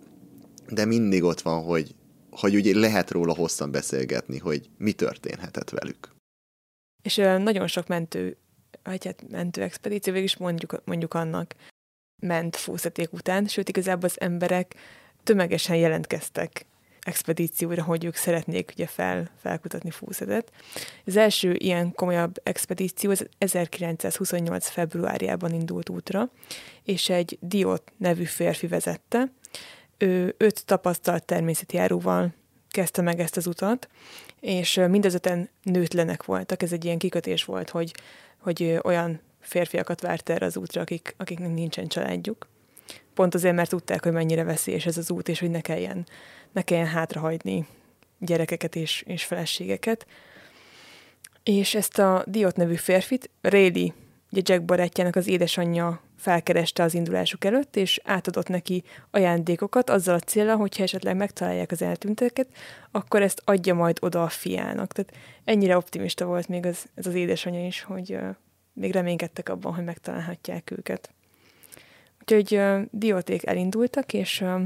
S8: de mindig ott van, hogy, hogy ugye lehet róla hosszan beszélgetni, hogy mi történhetett velük.
S7: És nagyon sok mentő, vagy hát mentő expedíció, végül is mondjuk, mondjuk annak, ment fúszaték után, sőt igazából az emberek tömegesen jelentkeztek expedícióra, hogy ők szeretnék ugye fel, felkutatni fúszetet. Az első ilyen komolyabb expedíció az 1928. februárjában indult útra, és egy Diot nevű férfi vezette. Ő öt tapasztalt természetjáróval kezdte meg ezt az utat, és mindazöten nőtlenek voltak. Ez egy ilyen kikötés volt, hogy, hogy olyan férfiakat várt erre az útra, akik, akiknek nincsen családjuk. Pont azért, mert tudták, hogy mennyire veszélyes ez az út, és hogy ne kelljen, ne kelljen hátrahagyni gyerekeket és, és feleségeket. És ezt a Diot nevű férfit Réli, ugye Jack barátjának az édesanyja felkereste az indulásuk előtt, és átadott neki ajándékokat azzal a célra, hogyha esetleg megtalálják az eltűnteket, akkor ezt adja majd oda a fiának. Tehát ennyire optimista volt még az, ez az édesanyja is, hogy még reménykedtek abban, hogy megtalálhatják őket. Úgyhogy uh, dióték elindultak, és uh,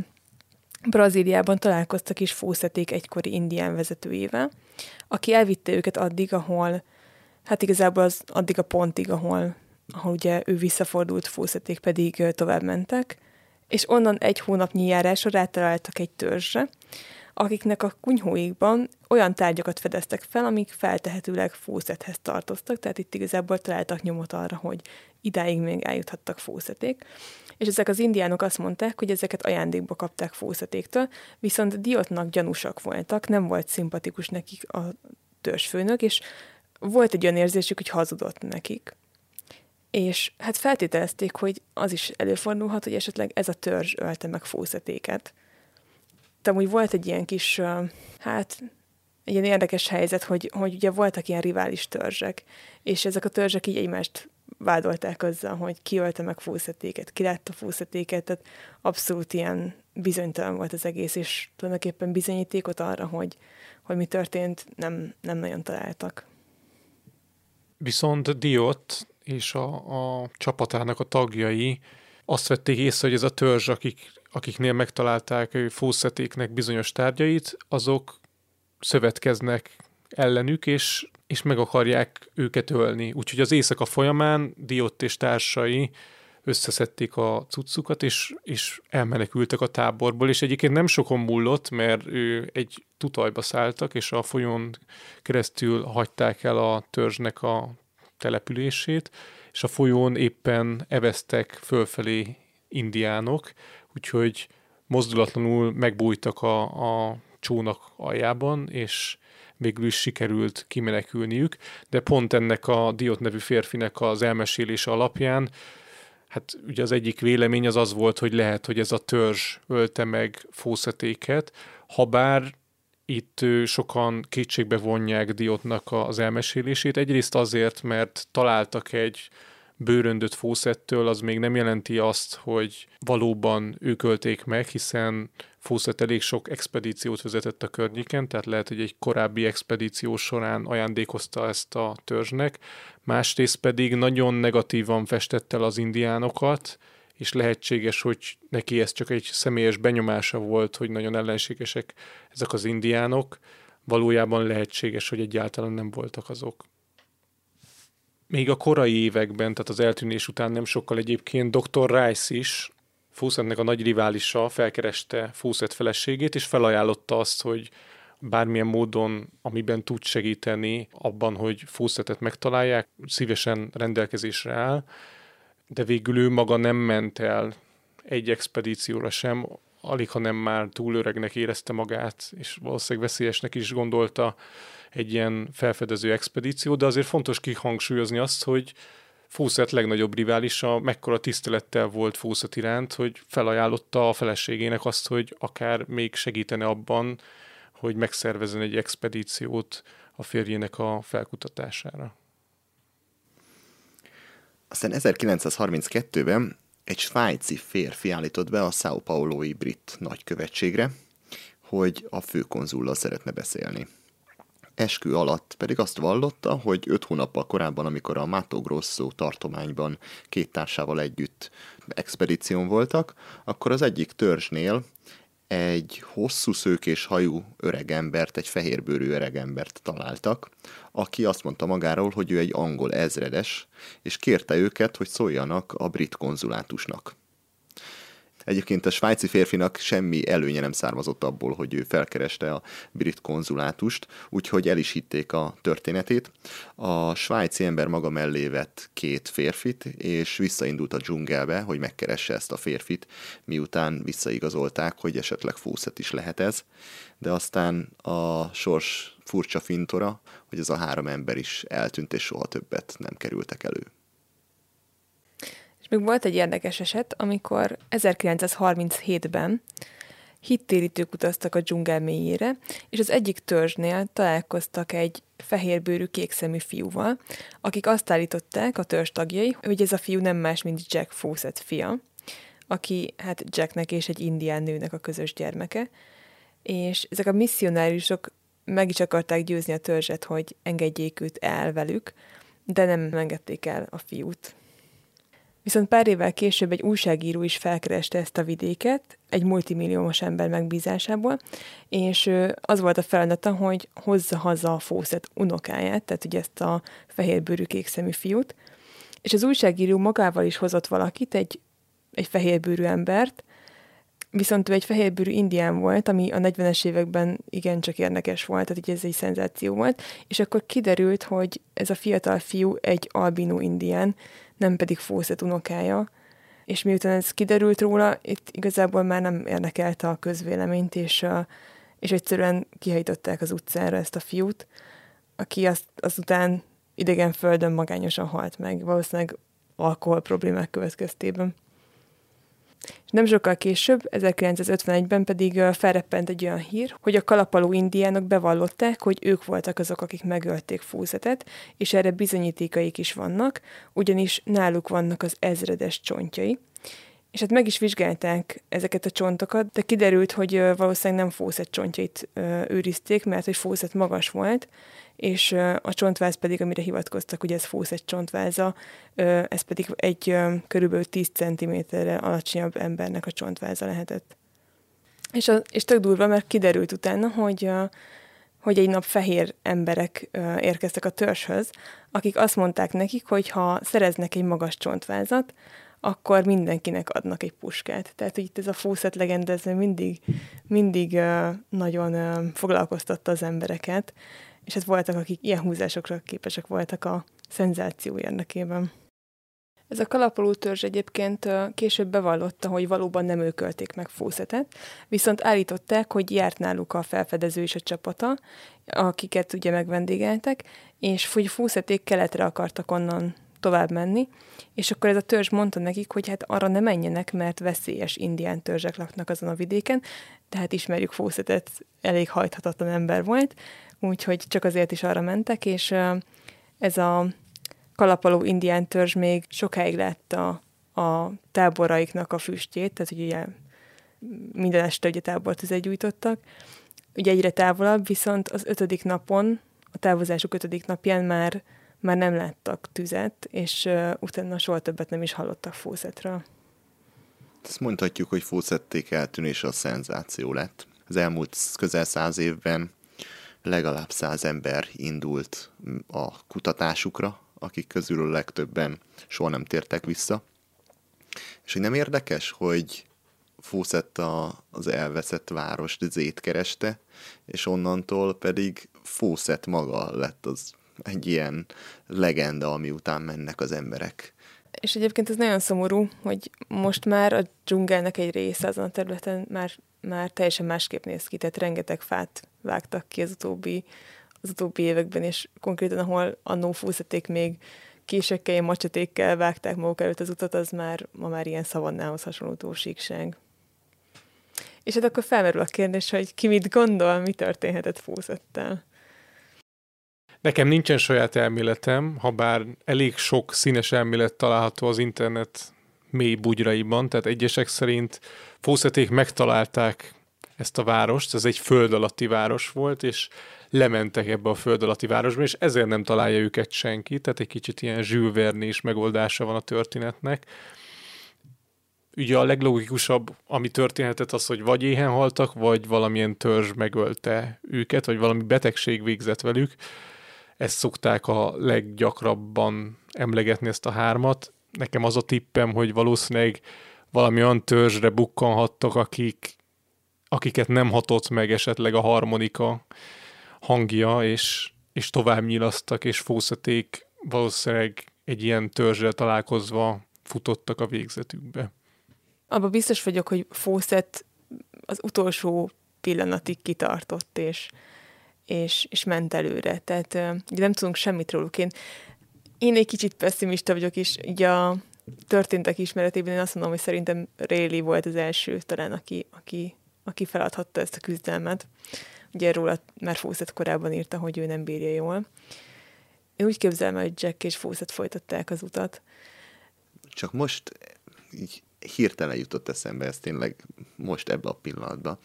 S7: Brazíliában találkoztak is Fószeték egykori indián vezetőjével, aki elvitte őket addig, ahol, hát igazából az addig a pontig, ahol, ahol ugye ő visszafordult, Fószeték pedig uh, tovább mentek, és onnan egy hónapnyi járásra rátaláltak egy törzsre, akiknek a kunyhóikban olyan tárgyakat fedeztek fel, amik feltehetőleg fószethez tartoztak, tehát itt igazából találtak nyomot arra, hogy idáig még eljuthattak fószeték. És ezek az indiánok azt mondták, hogy ezeket ajándékba kapták fószetéktől, viszont diotnak gyanúsak voltak, nem volt szimpatikus nekik a törzsfőnök, és volt egy olyan érzésük, hogy hazudott nekik. És hát feltételezték, hogy az is előfordulhat, hogy esetleg ez a törzs ölte meg fószetéket amúgy volt egy ilyen kis, hát egy ilyen érdekes helyzet, hogy, hogy ugye voltak ilyen rivális törzsek, és ezek a törzsek így egymást vádolták azzal, hogy ki ölte meg fúszetéket, ki látta fúszetéket, tehát abszolút ilyen bizonytalan volt az egész, és tulajdonképpen bizonyítékot arra, hogy, hogy mi történt, nem, nem nagyon találtak.
S6: Viszont Diot és a, a csapatának a tagjai azt vették észre, hogy ez a törzs, akik akiknél megtalálták fószetéknek bizonyos tárgyait, azok szövetkeznek ellenük, és, és meg akarják őket ölni. Úgyhogy az éjszaka folyamán Diott és társai összeszedték a cuccukat, és, és elmenekültek a táborból, és egyébként nem sokon múlott, mert ő egy tutajba szálltak, és a folyón keresztül hagyták el a törzsnek a települését, és a folyón éppen eveztek fölfelé indiánok, úgyhogy mozdulatlanul megbújtak a, a csónak aljában, és végül is sikerült kimenekülniük, de pont ennek a Diot nevű férfinek az elmesélése alapján, hát ugye az egyik vélemény az az volt, hogy lehet, hogy ez a törzs ölte meg fószetéket, ha bár itt sokan kétségbe vonják Diotnak az elmesélését. Egyrészt azért, mert találtak egy bőröndöt Fószettől, az még nem jelenti azt, hogy valóban ők ölték meg, hiszen Fószett elég sok expedíciót vezetett a környéken, tehát lehet, hogy egy korábbi expedíció során ajándékozta ezt a törzsnek, másrészt pedig nagyon negatívan festette el az indiánokat, és lehetséges, hogy neki ez csak egy személyes benyomása volt, hogy nagyon ellenségesek ezek az indiánok, valójában lehetséges, hogy egyáltalán nem voltak azok még a korai években, tehát az eltűnés után nem sokkal egyébként Dr. Rice is, Fawcettnek a nagy riválisa felkereste Fawcett feleségét, és felajánlotta azt, hogy bármilyen módon, amiben tud segíteni abban, hogy Fawcettet megtalálják, szívesen rendelkezésre áll, de végül ő maga nem ment el egy expedícióra sem, alig, ha nem már túl öregnek érezte magát, és valószínűleg veszélyesnek is gondolta egy ilyen felfedező expedíció, de azért fontos kihangsúlyozni azt, hogy Fawcett legnagyobb riválisa mekkora tisztelettel volt Fawcett iránt, hogy felajánlotta a feleségének azt, hogy akár még segítene abban, hogy megszervezzen egy expedíciót a férjének a felkutatására.
S8: Aztán 1932-ben egy svájci férfi állított be a São Paulo-i brit nagykövetségre, hogy a főkonzullal szeretne beszélni. Eskü alatt pedig azt vallotta, hogy öt hónappal korábban, amikor a Mato Grosso tartományban két társával együtt expedíción voltak, akkor az egyik törzsnél egy hosszú szőkés hajú öregembert, egy fehérbőrű öregembert találtak, aki azt mondta magáról, hogy ő egy angol ezredes, és kérte őket, hogy szóljanak a brit konzulátusnak. Egyébként a svájci férfinak semmi előnye nem származott abból, hogy ő felkereste a brit konzulátust, úgyhogy el is hitték a történetét. A svájci ember maga mellé vett két férfit, és visszaindult a dzsungelbe, hogy megkeresse ezt a férfit, miután visszaigazolták, hogy esetleg fószet is lehet ez. De aztán a sors furcsa fintora, hogy ez a három ember is eltűnt, és soha többet nem kerültek elő.
S7: Még volt egy érdekes eset, amikor 1937-ben hittérítők utaztak a dzsungel mélyére, és az egyik törzsnél találkoztak egy fehérbőrű kékszemű fiúval, akik azt állították a törzs tagjai, hogy ez a fiú nem más, mint Jack Fawcett fia, aki hát Jacknek és egy indián nőnek a közös gyermeke, és ezek a misszionáriusok meg is akarták győzni a törzset, hogy engedjék őt el velük, de nem engedték el a fiút. Viszont pár évvel később egy újságíró is felkereste ezt a vidéket, egy multimilliómos ember megbízásából, és az volt a feladata, hogy hozza haza a Fawcett unokáját, tehát ugye ezt a fehérbőrű kékszemű fiút, és az újságíró magával is hozott valakit, egy, egy fehérbőrű embert, viszont ő egy fehérbőrű indián volt, ami a 40-es években igencsak érdekes volt, tehát ez egy szenzáció volt, és akkor kiderült, hogy ez a fiatal fiú egy albinó indián, nem pedig Fawcett unokája, és miután ez kiderült róla, itt igazából már nem érdekelte a közvéleményt, és, és egyszerűen kihajtották az utcára ezt a fiút, aki azt, azután idegen földön magányosan halt meg, valószínűleg alkohol problémák következtében. És nem sokkal később, 1951-ben pedig felreppent egy olyan hír, hogy a kalapaló indiánok bevallották, hogy ők voltak azok, akik megölték Fúzetet, és erre bizonyítékaik is vannak, ugyanis náluk vannak az ezredes csontjai. És hát meg is vizsgálták ezeket a csontokat, de kiderült, hogy valószínűleg nem Fószet csontjait őrizték, mert hogy Fószet magas volt, és a csontváz pedig, amire hivatkoztak, hogy ez Fawcett csontváza, ez pedig egy körülbelül 10 cm-rel alacsonyabb embernek a csontváza lehetett. És, a, és tök durva, mert kiderült utána, hogy, hogy egy nap fehér emberek érkeztek a törzshöz, akik azt mondták nekik, hogy ha szereznek egy magas csontvázat, akkor mindenkinek adnak egy puskát. Tehát, hogy itt ez a Fawcett legenda, ez mindig, mindig nagyon foglalkoztatta az embereket, és hát voltak, akik ilyen húzásokra képesek voltak a szenzáció érdekében. Ez a kalapoló törzs egyébként később bevallotta, hogy valóban nem ők ölték meg Fószetet, viszont állították, hogy járt náluk a felfedező és a csapata, akiket ugye megvendégeltek, és hogy Fószeték keletre akartak onnan tovább menni, és akkor ez a törzs mondta nekik, hogy hát arra ne menjenek, mert veszélyes indián törzsek laknak azon a vidéken, tehát ismerjük Fószetet, elég hajthatatlan ember volt, úgyhogy csak azért is arra mentek, és ez a kalapaló indián törzs még sokáig látta a táboraiknak a füstjét, tehát ugye minden este ugye tábortüzet gyújtottak, ugye egyre távolabb, viszont az ötödik napon, a távozásuk ötödik napján már, már nem láttak tüzet, és uh, utána soha többet nem is hallottak Fószetről.
S8: Ezt mondhatjuk, hogy Fószették eltűnése a szenzáció lett. Az elmúlt közel száz évben legalább száz ember indult a kutatásukra, akik közül a legtöbben soha nem tértek vissza. És hogy nem érdekes, hogy Fawcett az elveszett várost Zét kereste, és onnantól pedig Fawcett maga lett az egy ilyen legenda, ami után mennek az emberek.
S7: És egyébként ez nagyon szomorú, hogy most már a dzsungelnek egy része azon a területen már, már teljesen másképp néz ki, tehát rengeteg fát vágtak ki az utóbbi, az utóbbi években, és konkrétan ahol annó fúszaték még késekkel, macsatékkel vágták maguk előtt az utat, az már ma már ilyen szavannához hasonló síkság. És hát akkor felmerül a kérdés, hogy ki mit gondol, mi történhetett Fószettel.
S6: Nekem nincsen saját elméletem, ha bár elég sok színes elmélet található az internet mély bugyraiban, tehát egyesek szerint Fószeték megtalálták ezt a várost, ez egy föld alatti város volt, és lementek ebbe a föld alatti városba, és ezért nem találja őket senki, tehát egy kicsit ilyen zsűvernés megoldása van a történetnek. Ugye a leglogikusabb, ami történhetett az, hogy vagy éhen haltak, vagy valamilyen törzs megölte őket, vagy valami betegség végzett velük. Ezt szokták a leggyakrabban emlegetni ezt a hármat. Nekem az a tippem, hogy valószínűleg valami olyan törzsre bukkanhattak, akik, akiket nem hatott meg esetleg a harmonika hangja, és, és tovább nyilasztak, és fószaték valószínűleg egy ilyen törzsel találkozva futottak a végzetükbe.
S7: Abba biztos vagyok, hogy Fawcett az utolsó pillanatig kitartott, és, és, és ment előre. Tehát ugye nem tudunk semmit róluk. Én, én egy kicsit pessimista vagyok, és ugye a történtek ismeretében én azt mondom, hogy szerintem Rayleigh volt az első talán, aki, aki, aki feladhatta ezt a küzdelmet. Ugye róla már Fawcett korábban írta, hogy ő nem bírja jól. Én úgy képzelem, hogy Jack és Fawcett folytatták az utat.
S8: Csak most így hirtelen jutott eszembe ez tényleg most ebbe a pillanatban.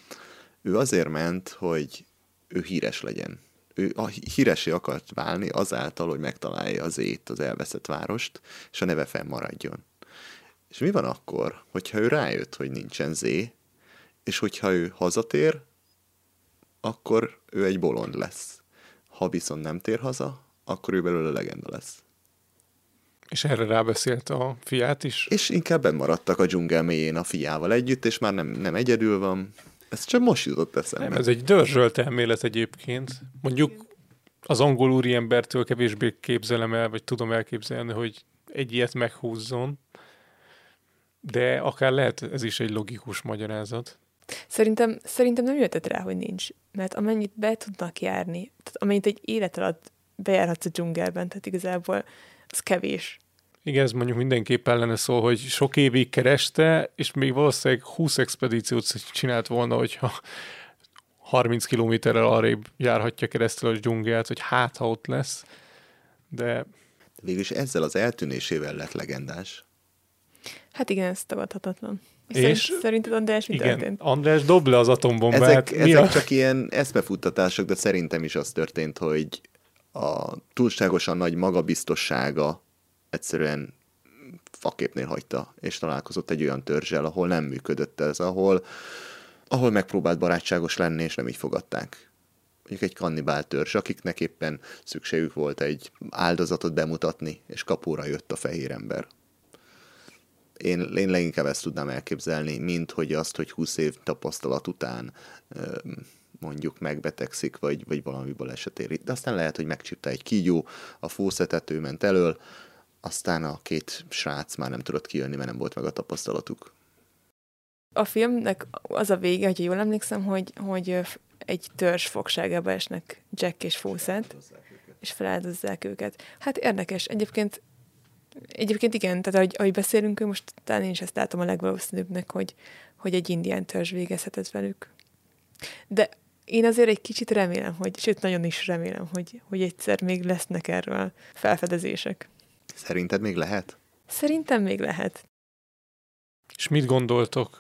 S8: Ő azért ment, hogy ő híres legyen. Ő a híresé akart válni azáltal, hogy megtalálja az ét, az elveszett várost, és a neve fennmaradjon. És mi van akkor, hogyha ő rájött, hogy nincsen zé, és hogyha ő hazatér, akkor ő egy bolond lesz. Ha viszont nem tér haza, akkor ő belőle legenda lesz.
S6: És erre rábeszélt a fiát is?
S8: És inkább maradtak a dzsungel mélyén a fiával együtt, és már nem, nem egyedül van. Ez csak most jutott eszembe.
S6: Nem, ez egy dörzsölt elmélet egyébként. Mondjuk az angol úriembertől kevésbé képzelem el, vagy tudom elképzelni, hogy egy ilyet meghúzzon, de akár lehet ez is egy logikus magyarázat.
S7: Szerintem, szerintem nem jöhetett rá, hogy nincs. Mert amennyit be tudnak járni, tehát amennyit egy élet alatt bejárhatsz a dzsungelben, tehát igazából az kevés.
S6: Igen, ez mondjuk mindenképp ellene szól, hogy sok évig kereste, és még valószínűleg 20 expedíciót csinált volna, hogyha 30 kilométerrel arrébb járhatja keresztül a dzsungelt, hogy hát, ha ott lesz. De...
S8: Végülis ezzel az eltűnésével lett legendás.
S7: Hát igen, ez tagadhatatlan. És szerinted András mi
S6: igen,
S7: történt?
S6: András dob le az atombombát.
S8: Ezek, ezek a... csak ilyen eszmefuttatások, de szerintem is az történt, hogy a túlságosan nagy magabiztossága egyszerűen faképnél hagyta, és találkozott egy olyan törzsel, ahol nem működött ez, ahol, ahol megpróbált barátságos lenni, és nem így fogadták. Mondjuk egy kannibál törzs, akiknek éppen szükségük volt egy áldozatot bemutatni, és kapóra jött a fehér ember. Én, én leginkább ezt tudnám elképzelni, mint hogy azt, hogy 20 év tapasztalat után mondjuk megbetegszik, vagy, vagy valami baleset éri. De aztán lehet, hogy megcsípte egy kígyó, a fószetető ment elől, aztán a két srác már nem tudott kijönni, mert nem volt meg a tapasztalatuk.
S7: A filmnek az a vége, hogy jól emlékszem, hogy, hogy egy törzs fogságába esnek Jack és Fawcett, és feláldozzák őket. Hát érdekes. Egyébként Egyébként igen, tehát ahogy, ahogy beszélünk, most talán én is ezt látom a legvalószínűbbnek, hogy, hogy egy indián törzs végezhetett velük. De én azért egy kicsit remélem, hogy, sőt, nagyon is remélem, hogy, hogy egyszer még lesznek erről felfedezések.
S8: Szerinted még lehet?
S7: Szerintem még lehet.
S6: És mit gondoltok,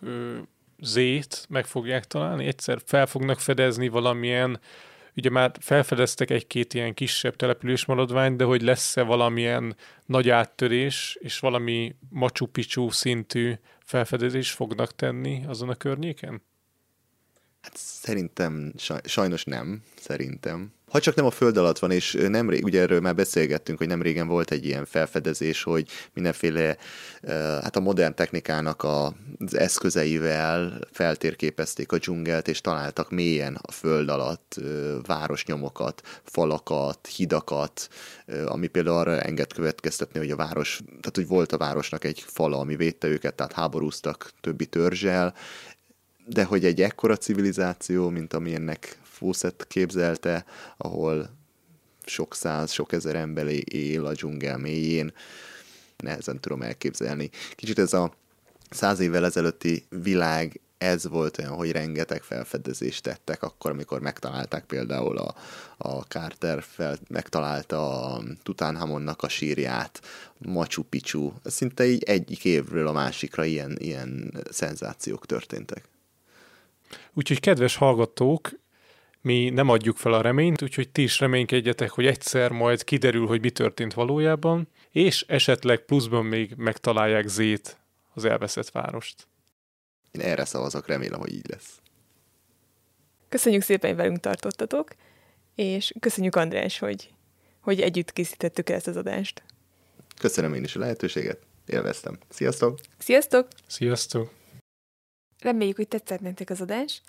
S6: Zét meg fogják találni? Egyszer fel fognak fedezni valamilyen, ugye már felfedeztek egy-két ilyen kisebb település maradványt, de hogy lesz-e valamilyen nagy áttörés, és valami Machu Picchu szintű felfedezés fognak tenni azon a környéken?
S8: Hát szerintem, sajnos nem, szerintem. Ha csak nem a föld alatt van, és nemrég, ugye erről már beszélgettünk, hogy nem régen volt egy ilyen felfedezés, hogy mindenféle, hát a modern technikának az eszközeivel feltérképezték a dzsungelt, és találtak mélyen a föld alatt városnyomokat, falakat, hidakat, ami például arra enged következtetni, hogy a város, tehát hogy volt a városnak egy fala, ami védte őket, tehát háborúztak többi törzsel, de hogy egy ekkora civilizáció, mint amilyennek Fawcett képzelte, ahol sok száz, sok ezer ember él a dzsungel mélyén, nehezen tudom elképzelni. Kicsit ez a száz évvel ezelőtti világ ez volt olyan, hogy rengeteg felfedezést tettek akkor, amikor megtalálták például a, a Carter fel, megtalálta a Tutankhamonnak a sírját, Machu Picchu, szinte így egyik évről a másikra ilyen, ilyen szenzációk történtek.
S6: Úgyhogy kedves hallgatók, mi nem adjuk fel a reményt, úgyhogy ti is reménykedjetek, hogy egyszer majd kiderül, hogy mi történt valójában, és esetleg pluszban még megtalálják Zét, az elveszett várost.
S8: Én erre szavazok, remélem, hogy így lesz.
S7: Köszönjük szépen, hogy velünk tartottatok, és köszönjük András, hogy, hogy együtt készítettük ezt az adást.
S8: Köszönöm én is a lehetőséget, élveztem. Sziasztok!
S7: Sziasztok!
S6: Sziasztok!
S7: Reméljük, hogy tetszett nektek az adás.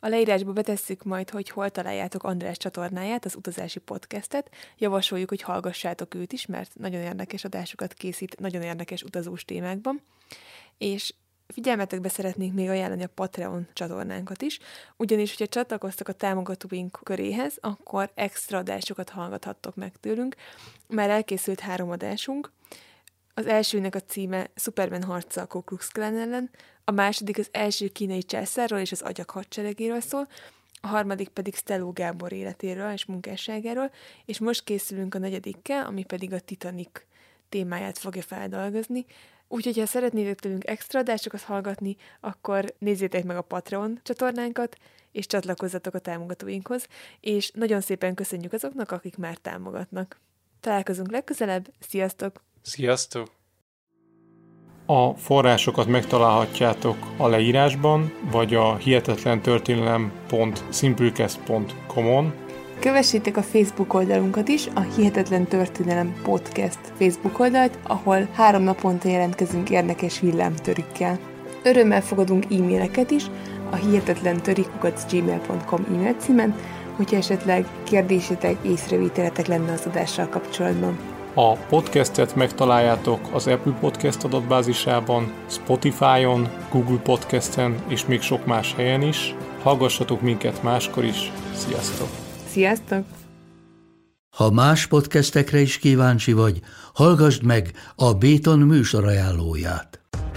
S7: A leírásba betesszük majd, hogy hol találjátok András csatornáját, az utazási podcastet. Javasoljuk, hogy hallgassátok őt is, mert nagyon érdekes adásokat készít, nagyon érdekes utazós témákban. És figyelmetekbe szeretnénk még ajánlani a Patreon csatornánkat is, ugyanis, hogyha csatlakoztak a támogatóink köréhez, akkor extra adásokat hallgathattok meg tőlünk. Már elkészült három adásunk, az elsőnek a címe Superman harca a Ku Klux ellen, a második az első kínai császárról és az agyak hadseregéről szól, a harmadik pedig Steló Gábor életéről és munkásságáról, és most készülünk a negyedikkel, ami pedig a Titanic témáját fogja feldolgozni. Úgyhogy, ha szeretnétek tőlünk extra adásokat hallgatni, akkor nézzétek meg a Patreon csatornánkat, és csatlakozzatok a támogatóinkhoz, és nagyon szépen köszönjük azoknak, akik már támogatnak. Találkozunk legközelebb, sziasztok!
S6: Sziasztok! A forrásokat megtalálhatjátok a leírásban, vagy a hihetetlentörténelem.simplecast.com-on.
S7: Kövessétek a Facebook oldalunkat is, a Hihetetlen Történelem Podcast Facebook oldalt, ahol három naponta jelentkezünk érdekes villámtörikkel. Örömmel fogadunk e-maileket is a hihetetlen gmail.com e-mail címen, hogyha esetleg kérdésetek, észrevételetek lenne az adással kapcsolatban.
S6: A podcastet megtaláljátok az Apple Podcast adatbázisában, Spotify-on, Google Podcasten és még sok más helyen is. Hallgassatok minket máskor is. Sziasztok!
S7: Sziasztok!
S1: Ha más podcastekre is kíváncsi vagy, hallgassd meg a Béton műsor ajánlóját.